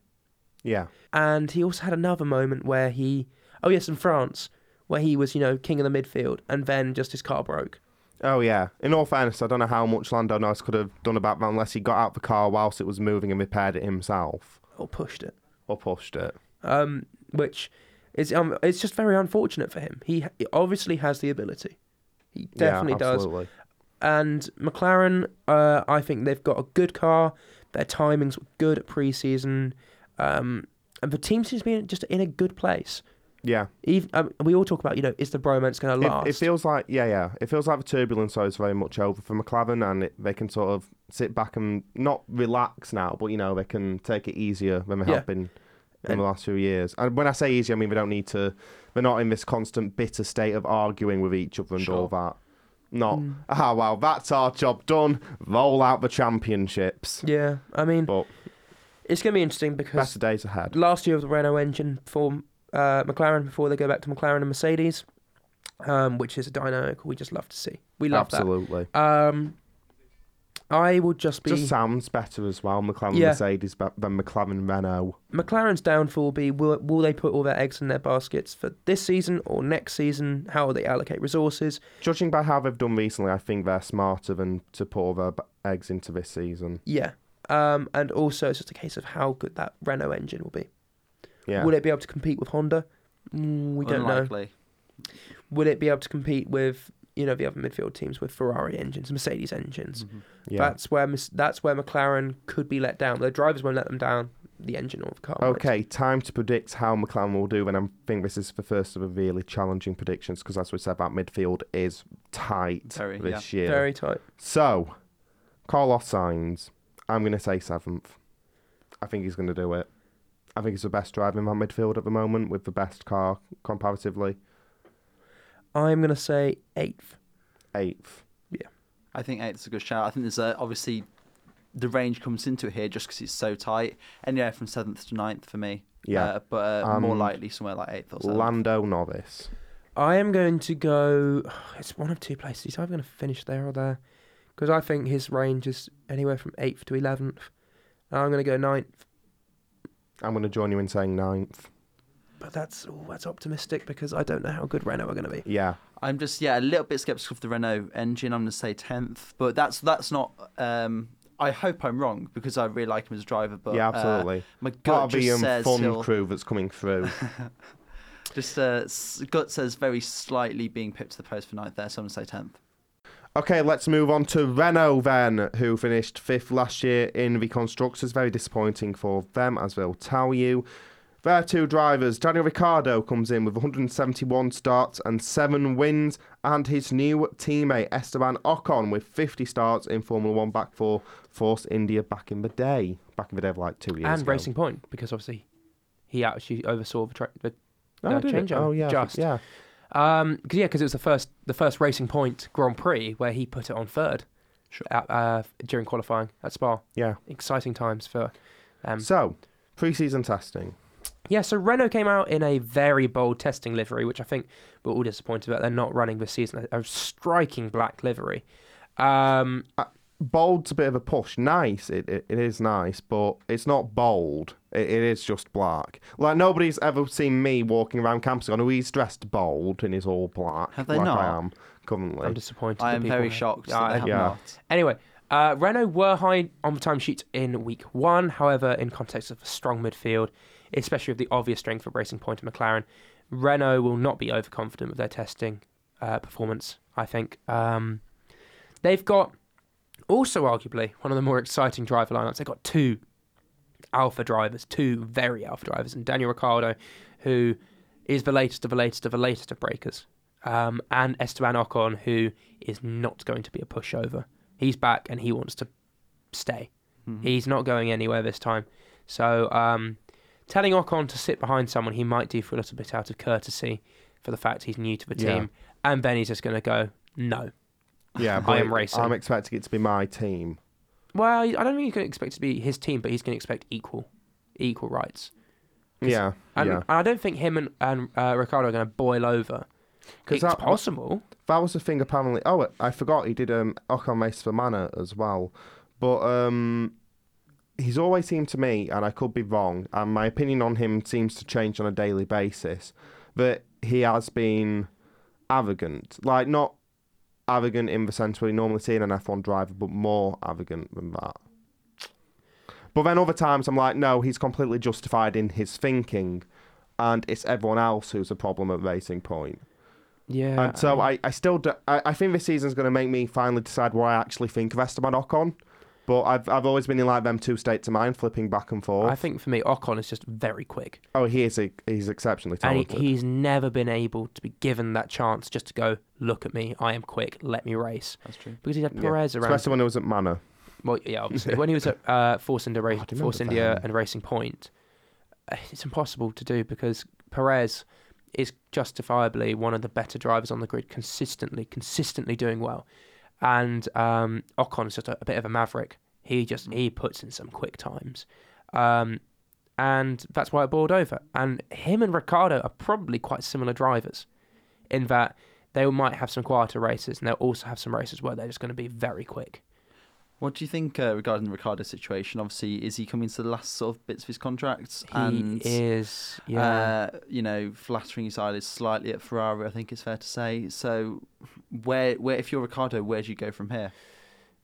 S1: Yeah.
S2: And he also had another moment where he, oh yes, in France, where he was, you know, king of the midfield, and then just his car broke.
S1: Oh yeah. In all fairness, I don't know how much Lando Norris could have done about that unless he got out the car whilst it was moving and repaired it himself
S2: Or pushed it.
S1: or pushed it.
S2: um, which is um, it's just very unfortunate for him. He, he obviously has the ability. He definitely
S1: yeah,
S2: does. And McLaren, uh, I think they've got a good car. Their timings were good at pre-season, um, and the team seems to be just in a good place.
S1: Yeah.
S2: Even um, we all talk about, you know, is the bromance going to
S1: It,
S2: last?
S1: it feels like yeah, yeah. It feels like the turbulence is very much over for McLaren, and it, they can sort of sit back and not relax now, but you know they can take it easier than they
S2: Yeah.
S1: have been in
S2: And-
S1: the last few years. And when I say easy, I mean they don't need to. They're not in this constant bitter state of arguing with each other and all that. Not
S2: Mm.
S1: ah well, that's our job done. Roll out the championships.
S2: yeah, I mean,
S1: But
S2: it's going to be interesting because
S1: better days ahead.
S2: last year of the Renault engine for uh, McLaren before they go back to McLaren and Mercedes, um, which is a dynamic we just love to see. We love
S1: Absolutely.
S2: that. Um, I would just be
S1: Just sounds better as well. McLaren
S2: Yeah.
S1: Mercedes than McLaren Renault.
S2: McLaren's downfall will be will will they put all their eggs in their baskets for this season or next season? How will they allocate resources?
S1: Judging by how they've done recently, I think they're smarter than to put all their eggs into this season.
S2: Yeah. Um, and also it's just a case of how good that Renault engine will be.
S1: Yeah.
S2: Will it be able to compete with Honda? Mm, we don't know. Will it be able to compete with you know the other midfield teams with Ferrari engines, Mercedes engines?
S3: Mhm.
S1: yeah.
S2: That's where that's where McLaren could be let down. The drivers won't let them down. The engine or the car. might.
S1: Okay, time to predict how McLaren will do, and I think this is the first of the really challenging predictions because, as we said, about midfield is tight
S3: Very,
S1: this year.
S2: Very tight.
S1: So, Carlos Sainz. I'm going to say seventh. I think he's going to do it. I think he's the best driver in that midfield at the moment with the best car comparatively.
S2: I'm gonna say eighth.
S1: Eighth. Yeah.
S3: I think eight's a good shout. I think there's a, obviously the range comes into it here just because it's so tight. Anywhere from seventh to ninth for me.
S1: Yeah.
S3: Uh, but uh, more
S1: Um,
S3: likely somewhere like eighth or seventh.
S1: Lando Norris.
S2: I am going to go. *sighs* It's one of two places. He's either going to finish there or there, because I think his range is anywhere from eighth to eleventh. I'm going to go ninth,
S1: I'm going to join you in saying ninth.
S2: But that's oh, that's optimistic because I don't know how good Renault are going to be.
S1: Yeah.
S3: I'm just yeah a little bit skeptical of the Renault engine. I'm going to say tenth, but that's that's not. Um, I hope I'm wrong because I really like him as a driver. But
S1: yeah,
S3: uh,
S1: absolutely.
S3: my
S1: Part
S3: gut
S1: of the um,
S3: says
S1: fun
S3: he'll,
S1: crew that's coming through. *laughs*
S3: just uh, gut says very slightly being pipped to the post for ninth there. So I'm going to say tenth.
S1: Okay, let's move on to Renault then, who finished fifth last year in the Constructors. Very disappointing for them, as we'll tell you. Their two drivers, Daniel Ricciardo comes in with 171 starts and seven wins, and his new teammate Esteban Ocon with 50 starts in Formula One back for Force India back in the day. Back in the day of like two years
S2: and
S1: ago.
S2: Racing Point because obviously he actually oversaw the, tra- the
S1: Oh,
S2: uh,
S1: did it?
S2: changeover,
S1: Oh, yeah.
S2: just.
S1: Yeah.
S2: um cause, yeah because it was the first the first Racing Point Grand Prix where he put it on third
S3: Sure.
S2: at, uh, during qualifying at Spa.
S1: Yeah.
S2: Exciting times for them.
S1: So, pre season testing.
S2: Yeah, so Renault came out in a very bold testing livery, which I think we're all disappointed about. They're not running this season. A striking black livery. Um,
S1: bold's a bit of a push. Nice, it, it, it is nice, but it's not bold. It, it is just black. Like nobody's ever seen me walking around campus going, "Oh, he's dressed bold and he's all black."
S3: Have they
S1: like
S3: not?
S1: I am currently.
S2: I'm disappointed.
S3: I
S2: that
S3: am very
S2: have-
S3: shocked
S2: Yeah,
S3: that they
S2: I-
S3: have
S1: yeah.
S3: not.
S2: Anyway, uh, Renault were high on the timesheet in week one. However, in context of a strong midfield, especially with the obvious strength of Racing Point and McLaren, Renault will not be overconfident with their testing uh, performance. I think um, they've got also arguably one of the more exciting driver lineups. They've got two alpha drivers, two very alpha drivers, and Daniel Ricciardo, who is the latest of the latest of the latest of breakers, um, and Esteban Ocon, who is not going to be a pushover. He's back and he wants to stay.
S3: Mhm.
S2: He's not going anywhere this time. So um, telling Ocon to sit behind someone he might do for a little bit out of courtesy for the fact he's new to the
S1: Yeah.
S2: team. And Benny's just going to go, no.
S1: Yeah, *laughs*
S2: I am racing.
S1: I'm expecting it to be my team.
S2: Well, I don't think he's going to expect it to be his team, but he's going to expect equal, equal rights.
S1: Yeah,
S2: And
S1: yeah.
S2: I don't think him and, and uh, Ricciardo are going to boil over.
S1: 'Cause
S2: It's
S1: that-
S2: possible.
S1: That was the thing. Apparently, oh, I forgot he did um Ocon race for Manor as well, but um, he's always seemed to me, and I could be wrong, and my opinion on him seems to change on a daily basis. That he has been arrogant, like not arrogant in the sense we normally see in an F1 driver, but more arrogant than that. But then other times I'm like, no, he's completely justified in his thinking, and it's everyone else who's a problem at Racing Point.
S2: Yeah.
S1: And so
S2: mean-
S1: I, I still do, I, I think this season's going to make me finally decide what I actually think of Esteban Ocon. But I've I've always been in like them two states of mind, flipping back and forth.
S2: I think for me, Ocon is just very quick.
S1: oh, he is a, he's exceptionally
S2: And
S1: talented.
S2: he, he's never been able to be given that chance just to go, look at me, I am quick, let me race.
S3: That's true.
S2: Because he had
S1: Yeah.
S2: Perez around.
S1: Especially when he was at Manor.
S2: Well, yeah, obviously. *laughs* when he was at uh, Force India, Race,
S1: Oh,
S2: Force India
S1: that.
S2: and Racing Point, uh, it's impossible to do because Perez is justifiably one of the better drivers on the grid, consistently, consistently doing well. And um, Ocon is just a, a bit of a maverick. He just he puts in some quick times, um, and that's why it boiled over. And him and Ricciardo are probably quite similar drivers, in that they might have some quieter races, and they'll also have some races where they're just going to be very quick.
S3: What do you think uh, regarding the Ricciardo situation? Obviously, is he coming to the last sort of bits of his contracts? and
S2: he is, yeah.
S3: uh, you know, flattering his eyelids slightly at Ferrari. I think it's fair to say. So, where, where, if you're Ricciardo, where do you go from here?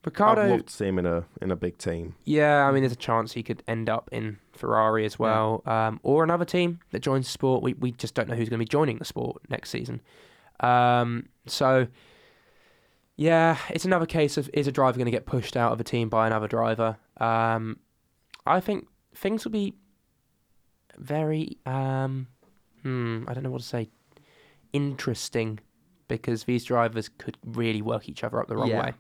S1: Ricciardo, I'd
S2: Ricciardo,
S1: love to see him in a in a big team.
S2: yeah, I mean, there's a chance he could end up in Ferrari as well, um, or another team that joins the sport. We we just don't know who's going to be joining the sport next season. Um, so, yeah, it's another case of is a driver going to get pushed out of a team by another driver? Um, I think things will be very, um, hmm, I don't know what to say, interesting because these drivers could really work each other up the wrong
S3: Yeah.
S2: way.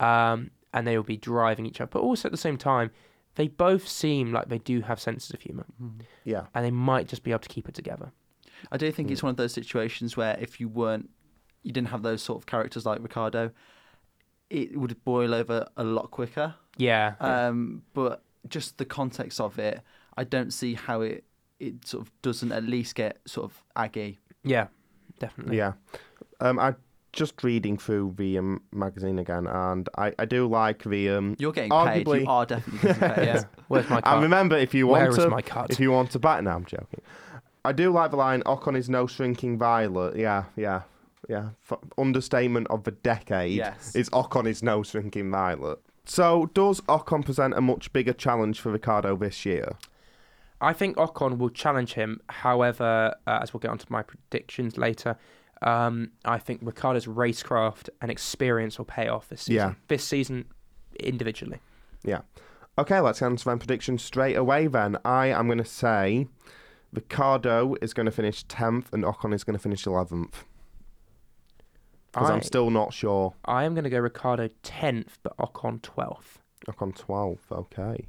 S2: Um, and they will be driving each other. But also at the same time, they both seem like they do have senses of humour
S1: Yeah,
S2: and they might just be able to keep it together.
S3: I do think
S1: Hmm.
S3: it's one of those situations where if you weren't, you didn't have those sort of characters like Ricciardo, it would boil over a lot quicker.
S2: Yeah.
S3: Um, but just the context of it, I don't see how it it sort of doesn't at least get sort of aggy.
S2: yeah, definitely.
S1: yeah. Um, I just reading through the um, magazine again, and I, I do like the um.
S3: You're getting paid. You are definitely getting paid. *laughs*
S2: Yeah. *laughs* Where's my
S1: And remember, if you want
S2: is
S1: to,
S2: my cut?
S1: if you want to bat, now I'm joking. I do like the line "Ocon is no shrinking violet." Yeah, yeah, yeah. F- understatement of the decade.
S3: Yes.
S1: is Ocon is no shrinking violet. So, does Ocon present a much bigger challenge for Ricciardo this year?
S2: I think Ocon will challenge him. However, uh, as we'll get onto my predictions later, um, I think Ricciardo's racecraft and experience will pay off this season.
S1: Yeah.
S2: This season, individually. Yeah.
S1: Okay, let's get on my predictions straight away then. I am going to say Ricciardo is going to finish 10th and Ocon is going to finish 11th. Because
S2: I,
S1: I'm still not sure.
S2: I am going to go Ricciardo 10th, but Ocon 12th.
S1: Ocon 12th, okay.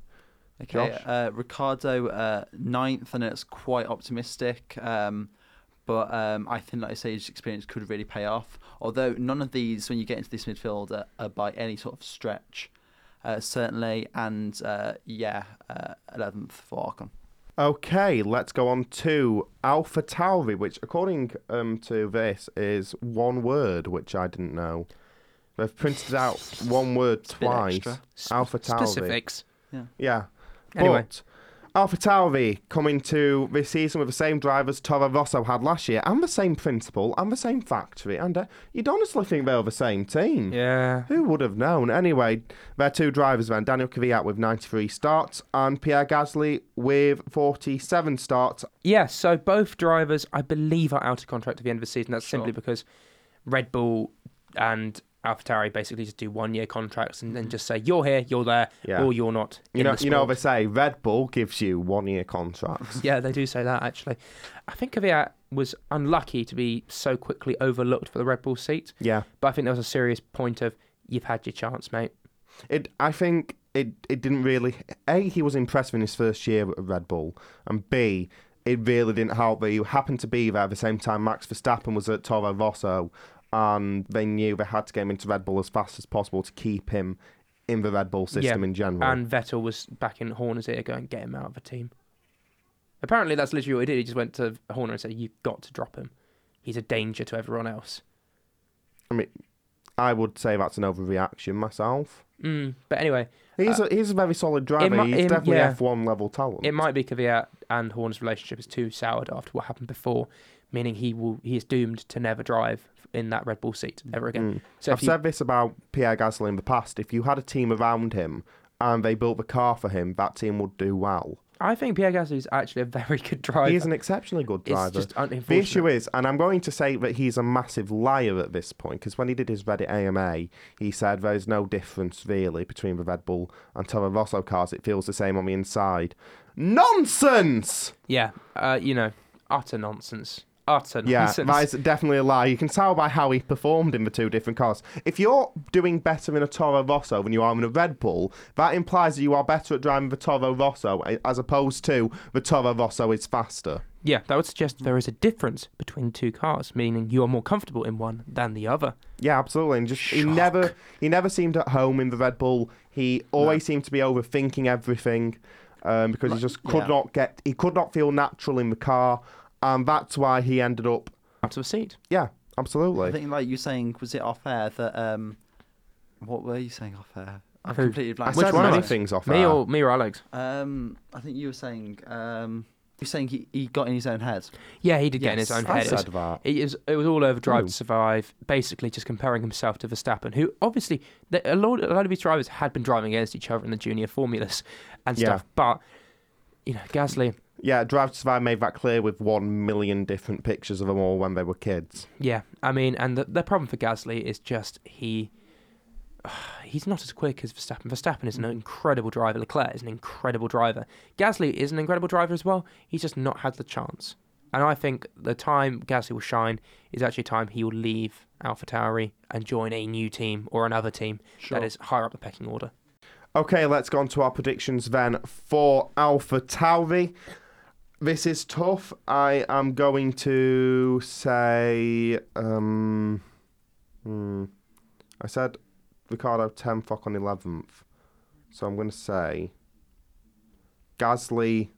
S3: Okay,
S1: Josh?
S3: uh, Ricciardo uh, ninth, and it's quite optimistic. Um, but um, I think, like I say, his experience could really pay off. Although none of these, when you get into this midfield, are, are by any sort of stretch, uh, certainly. And uh, yeah, uh, eleventh for Ocon.
S1: Okay, let's go on to Alpha Tauri, which according um, to this is one word, which I didn't know. They've printed out one word
S3: It's a bit
S1: twice. Alpha Tauri.
S2: Specifics.
S1: Yeah.
S2: Anyway.
S1: But Alpha Tauri coming to this season with the same drivers Toro Rosso had last year, and the same principal, and the same factory, and uh, you'd honestly think they were the same team.
S2: Yeah.
S1: Who would have known? Anyway, their two drivers then Daniel Kvyat with 93 starts and Pierre Gasly with 47 starts.
S2: Yeah, so both drivers, I believe, are out of contract at the end of the season. That's
S3: Sure.
S2: simply because Red Bull and AlphaTauri basically just do one year contracts and then mm-hmm. just say, you're here, you're there,
S1: Yeah.
S2: or you're not.
S1: You know,
S2: the
S1: you know,
S2: sport."
S1: they say Red Bull gives you one year contracts. *laughs*
S2: Yeah, they do say that actually. I think Kvyat was unlucky to be so quickly overlooked for the Red Bull seat,
S1: yeah.
S2: but I think there was a serious point of, you've had your chance, mate.
S1: It. I think it it didn't really. A, he was impressive in his first year at Red Bull, and B, it really didn't help that he happened to be there at the same time Max Verstappen was at Toro Rosso, and they knew they had to get him into Red Bull as fast as possible to keep him in the Red Bull system
S2: Yeah,
S1: in general.
S2: And Vettel was back in Horner's ear going, get him out of the team. Apparently, that's literally what he did. He just went to Horner and said, you've got to drop him. He's a danger to everyone else.
S1: I mean, I would say that's an overreaction myself.
S2: Mm, but anyway,
S1: He's a he's a very solid driver.
S2: mi-
S1: he's
S2: it-
S1: definitely
S2: yeah.
S1: F1 level talent.
S2: it might be Kvyat and Horner's relationship is too soured after what happened before, meaning he will he is doomed to never drive in that Red Bull seat ever again.
S1: Mm.
S2: So
S1: I've
S2: you,
S1: said this about Pierre Gasly in the past. If you had a team around him and they built the car for him, that team would do well.
S2: I think Pierre Gasly is actually a *laughs* very good driver.
S1: He is an exceptionally good driver.
S2: just
S1: The issue is, and I'm going to say that he's a massive liar at this point, because when he did his Reddit AMA, he said there's no difference really between the Red Bull and Toro Rosso cars. It feels the same on the inside. Nonsense!
S2: Yeah, uh, you know, utter nonsense. Utter
S1: Yeah, that is definitely a lie. You can tell by how he performed in the two different cars. If you're doing better in a Toro Rosso than you are in a Red Bull, that implies that you are better at driving the Toro Rosso eh, as opposed to the Toro Rosso is faster.
S2: Yeah, that would suggest there is a difference between two cars, meaning you are more comfortable in one than the other.
S1: Yeah, absolutely. And just he never he never seemed at home in the Red Bull. He always seemed to be overthinking everything um, because he just could
S3: yeah.
S1: not get he could not feel natural in the car, and that's why he ended up.
S2: Out of the seat.
S1: Yeah, absolutely.
S3: I think like you're saying, was it off air that um, what were you saying off air? I've
S2: Who?
S3: completely
S1: I
S3: blanked.
S2: Which
S1: said
S2: one of
S1: many things off
S2: Me
S1: air.
S2: or me or Alex?
S3: Um, I think you were saying um, you were saying he, he got in his own head.
S2: Yeah, he did get in his
S3: Yes,
S2: own
S1: I
S2: head. It was-
S1: said that.
S2: It is. It was all over Drive
S1: Who?
S2: to Survive. Basically, just comparing himself to Verstappen, who obviously the, a lot, a lot of these drivers had been driving against each other in the junior formulas and
S1: Yeah.
S2: stuff. But you know, Gasly,
S1: Yeah, Drive to Survive made that clear with one million different pictures of them all when they were kids.
S2: yeah. I mean, and the, the problem for Gasly is just he. *sighs* He's not as quick as Verstappen. Verstappen is an mm-hmm. incredible driver. Leclerc is an incredible driver. Gasly is an incredible driver as well. He's just not had the chance. And I think the time Gasly will shine is actually time he will leave AlphaTauri and join a new team or another team that is higher up the pecking order.
S1: Okay, let's go on to our predictions then for Alpha Tauri. This is tough. I am going to say. Um, hmm, I said Ricciardo 10th, on 11th. So I'm going to say Gasly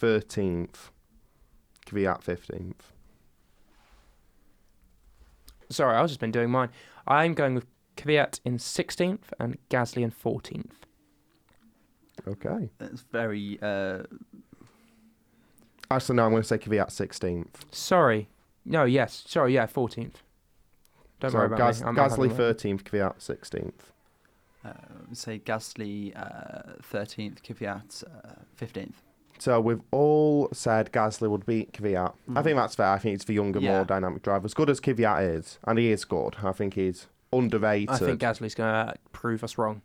S1: 13th, Kvyat 15th.
S2: Sorry, I've just been doing mine. I'm going with Kvyat in 16th and Gasly in 14th.
S1: Okay.
S3: It's very uh,
S1: Actually, no, I'm going to say Kvyat 16th.
S2: Sorry. No, yes. Sorry, yeah, 14th. Don't
S1: so
S2: worry about
S1: Gas-
S2: me. I'm- I'm
S1: Gasly
S2: having a-
S1: 13th, Kvyat 16th.
S3: uh, say Gasly uh, thirteenth, Kvyat uh, fifteenth.
S1: So we've all said Gasly would beat Kvyat. I
S3: Mhm.
S1: think that's fair. I think it's the younger,
S3: Yeah.
S1: more dynamic driver. As good as Kvyat is, and he is good, I think he's underrated.
S2: I think Gasly's going to prove us wrong.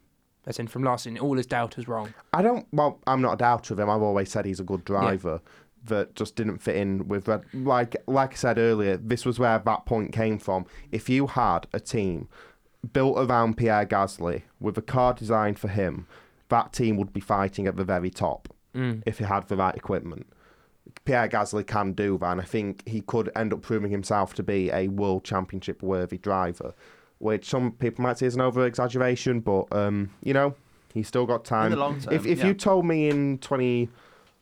S2: As in, from last season, all his doubters wrong.
S1: I don't. Well, I'm not a doubter of him. I've always said he's a good driver that just didn't fit in with Red. Like like I said earlier, this was where that point came from. If you had a team built around Pierre Gasly with a car designed for him, that team would be fighting at the very top
S2: Mm.
S1: if he had the right equipment. Pierre Gasly can do that, and I think he could end up proving himself to be a world championship worthy driver, which some people might see as an over exaggeration, but um, you know, he's still got time.
S3: In the long term,
S1: if if
S3: yeah.
S1: you told me in twenty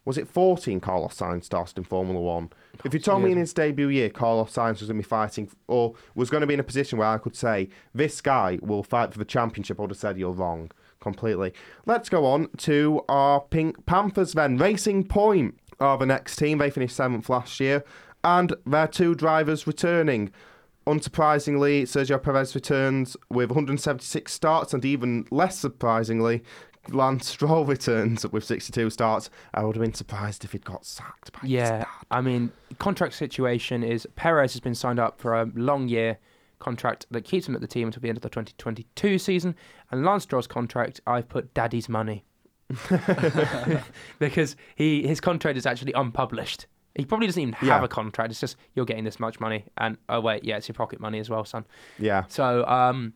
S1: was it fourteen Carlos Sainz started in Formula One? If you told me in his debut year Carlos Sainz was going to be fighting or was going to be in a position where I could say this guy will fight for the championship, I would have said you're wrong completely. Let's go on to our Pink Panthers then. Racing Point are the next team. They finished seventh last year, and their two drivers returning. Unsurprisingly, Sergio Perez returns with 176 starts, and even less surprisingly, Lance Stroll returns with 62 starts. I would have been surprised if he'd got sacked by his
S2: Yeah,
S1: dad.
S2: I mean, contract situation is Perez has been signed up for a long year contract that keeps him at the team until the end of the 2022 season, and Lance Stroll's contract I've put daddy's money *laughs* *laughs* because he his contract is actually unpublished. He probably doesn't even have
S1: Yeah.
S2: a contract. It's just you're getting this much money, and oh wait, yeah, it's your pocket money as well, son.
S1: Yeah.
S2: So um,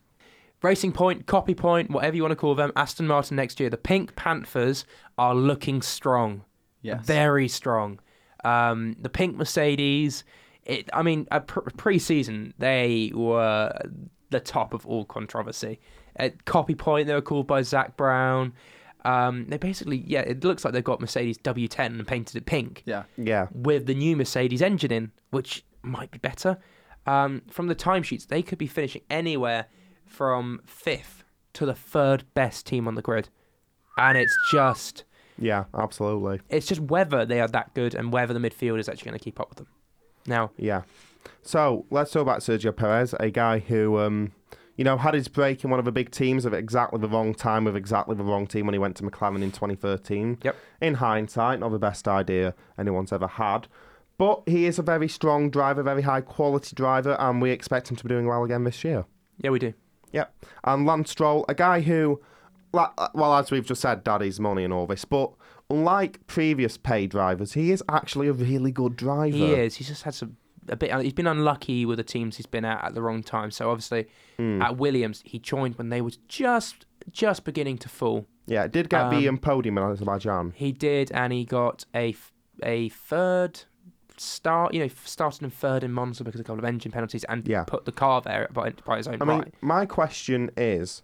S2: Racing Point, Copy Point, whatever you want to call them, Aston Martin next year. The Pink Panthers are looking strong,
S3: Yes.
S2: very strong. Um, the Pink Mercedes, it, I mean, uh, pre-season they were the top of all controversy. At Copy Point, they were called by Zak Brown. Um, they basically, yeah, it looks like they've got Mercedes W10 and painted it pink
S3: Yeah.
S1: Yeah.
S2: with the new Mercedes engine in, which might be better. Um, from the timesheets, they could be finishing anywhere from fifth to the third best team on the grid, and it's just
S1: Yeah, absolutely.
S2: it's just whether they are that good and whether the midfield is actually going to keep up with them. Now,
S1: Yeah. So let's talk about Sergio Perez, a guy who, um, you know, had his break in one of the big teams at exactly the wrong time with exactly the wrong team when he went to McLaren in 2013.
S2: Yep.
S1: In hindsight, not the best idea anyone's ever had. But he is a very strong driver, very high quality driver, and we expect him to be doing well again this year.
S2: yeah, we do.
S1: Yep. And Lance Stroll, a guy who, well, as we've just said, daddy's money and all this, but unlike previous pay drivers, he is actually a really good driver.
S2: He is. He's just had some a bit. He's been unlucky with the teams he's been at at the wrong time. So obviously,
S1: Hmm.
S2: at Williams, he joined when they was just just beginning to fall.
S1: Yeah, it did get the
S2: Um,
S1: um, podium in Azerbaijan.
S2: He did, and he got a a third start. You know, started in third in Monza because of a couple of engine penalties, and
S1: Yeah.
S2: put the car there by, by his own
S1: I mean, my question is,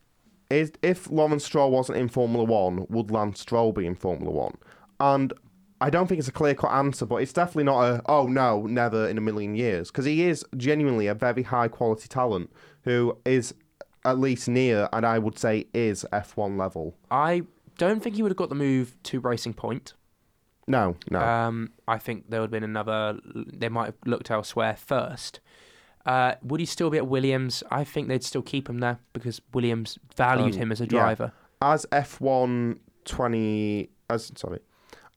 S1: is if Lawrence Stroll wasn't in Formula One, would Lance Stroll be in Formula One? And I don't think it's a clear cut answer, but it's definitely not a oh no, never in a million years, because he is genuinely a very high quality talent who is at least near, and I would say is F1 level.
S2: I don't think he would have got the move to Racing Point.
S1: No, no.
S2: Um, I think there would have been another. They might have looked elsewhere first. Uh, would he still be at Williams? I think they'd still keep him there because Williams valued
S1: Um,
S2: him as a
S1: yeah.
S2: driver.
S1: as F1 20 as sorry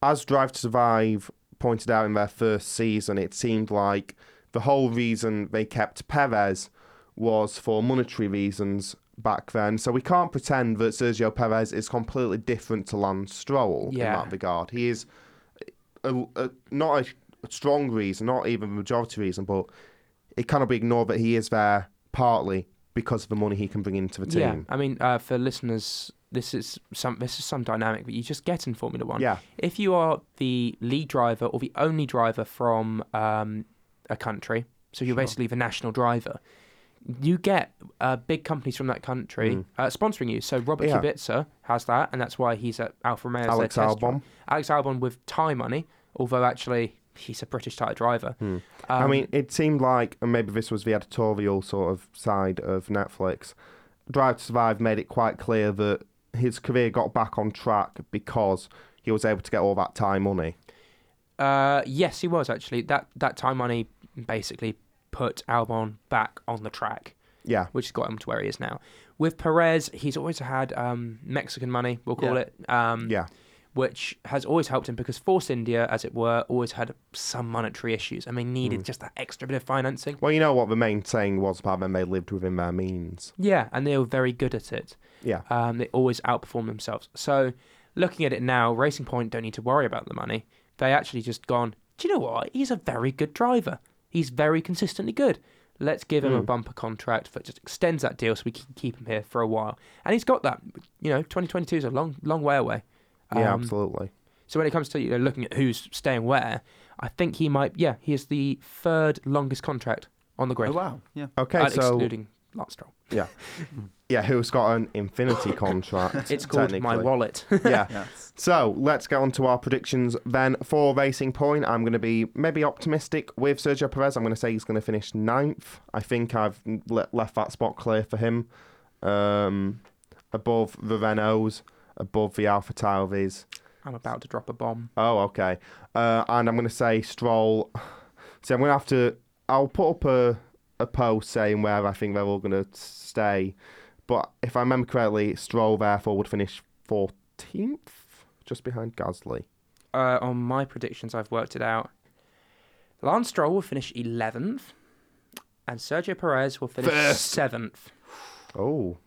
S1: as Drive to Survive pointed out in their first season it seemed like the whole reason they kept Perez was for monetary reasons back then so we can't pretend that Sergio Perez is completely different to Lance Stroll in that regard he is a, a, not a strong reason not even a majority reason but it cannot be ignored that he is there partly because of the money he can bring into the team
S2: Yeah, I mean, uh, for listeners, this is some this is some dynamic that you just get in Formula One.
S1: yeah
S2: If you are the lead driver or the only driver from um, a country, so you're
S1: Sure.
S2: basically the national driver, you get uh, big companies from that country
S1: Mm.
S2: uh, sponsoring you. So Robert
S1: Yeah.
S2: Kubica has that, and that's why he's at Alfa Romeo.
S1: Alex Albon.
S2: Alex Albon with Thai money, although actually he's a British Thai driver.
S1: Hmm.
S2: Um,
S1: I mean, it seemed like, and maybe this was the editorial sort of side of Netflix. Drive to Survive made it quite clear that his career got back on track because he was able to get all that time money.
S2: Uh, yes, he was actually. That that time money basically put Albon back on the track,
S1: Yeah,
S2: which got him to where he is now. With Perez, he's always had um, Mexican money, we'll call
S3: Yeah.
S2: it, um,
S1: yeah,
S2: which has always helped him because Force India, as it were, always had some monetary issues and they needed
S1: Mm.
S2: just that extra bit of financing.
S1: Well, you know what the main saying was about them? They lived within their means.
S2: Yeah, and they were very good at it.
S1: Yeah,
S2: Um, they always outperform themselves. So, looking at it now, Racing Point don't need to worry about the money. They actually just gone. Do you know what? He's a very good driver. He's very consistently good. Let's give him a
S1: Mm.
S2: bumper contract that just extends that deal so we can keep him here for a while. And he's got that. You know, 2022 is a long, long way away.
S1: yeah,
S2: Um,
S1: absolutely.
S2: So when it comes to you know looking at who's staying where, I think he might. Yeah, he is the third longest contract on the grid,
S3: Oh wow. Yeah.
S1: Okay,
S2: uh,
S1: so
S2: excluding Lance Stroll.
S1: yeah, *laughs* who's got an infinity contract?
S2: It's called my wallet. *laughs*
S1: yeah. *laughs*
S3: Yes.
S1: So let's get on to our predictions then. For Racing Point, I'm going to be maybe optimistic with Sergio Perez. I'm going to say he's going to finish ninth. I think I've le- left that spot clear for him. Um, above the Renaults, above the Alpha Tauris.
S2: I'm about to drop a bomb.
S1: Oh, okay. Uh, and I'm going to say Stroll. So I'm going to have to. I'll put up a, a post saying where I think they're all going to stay. But if I remember correctly, Stroll therefore would finish 14th, just behind Gasly.
S2: Uh, on my predictions, I've worked it out. Lance Stroll will finish 11th, and Sergio Perez will finish
S1: First.
S2: 7th.
S1: Oh,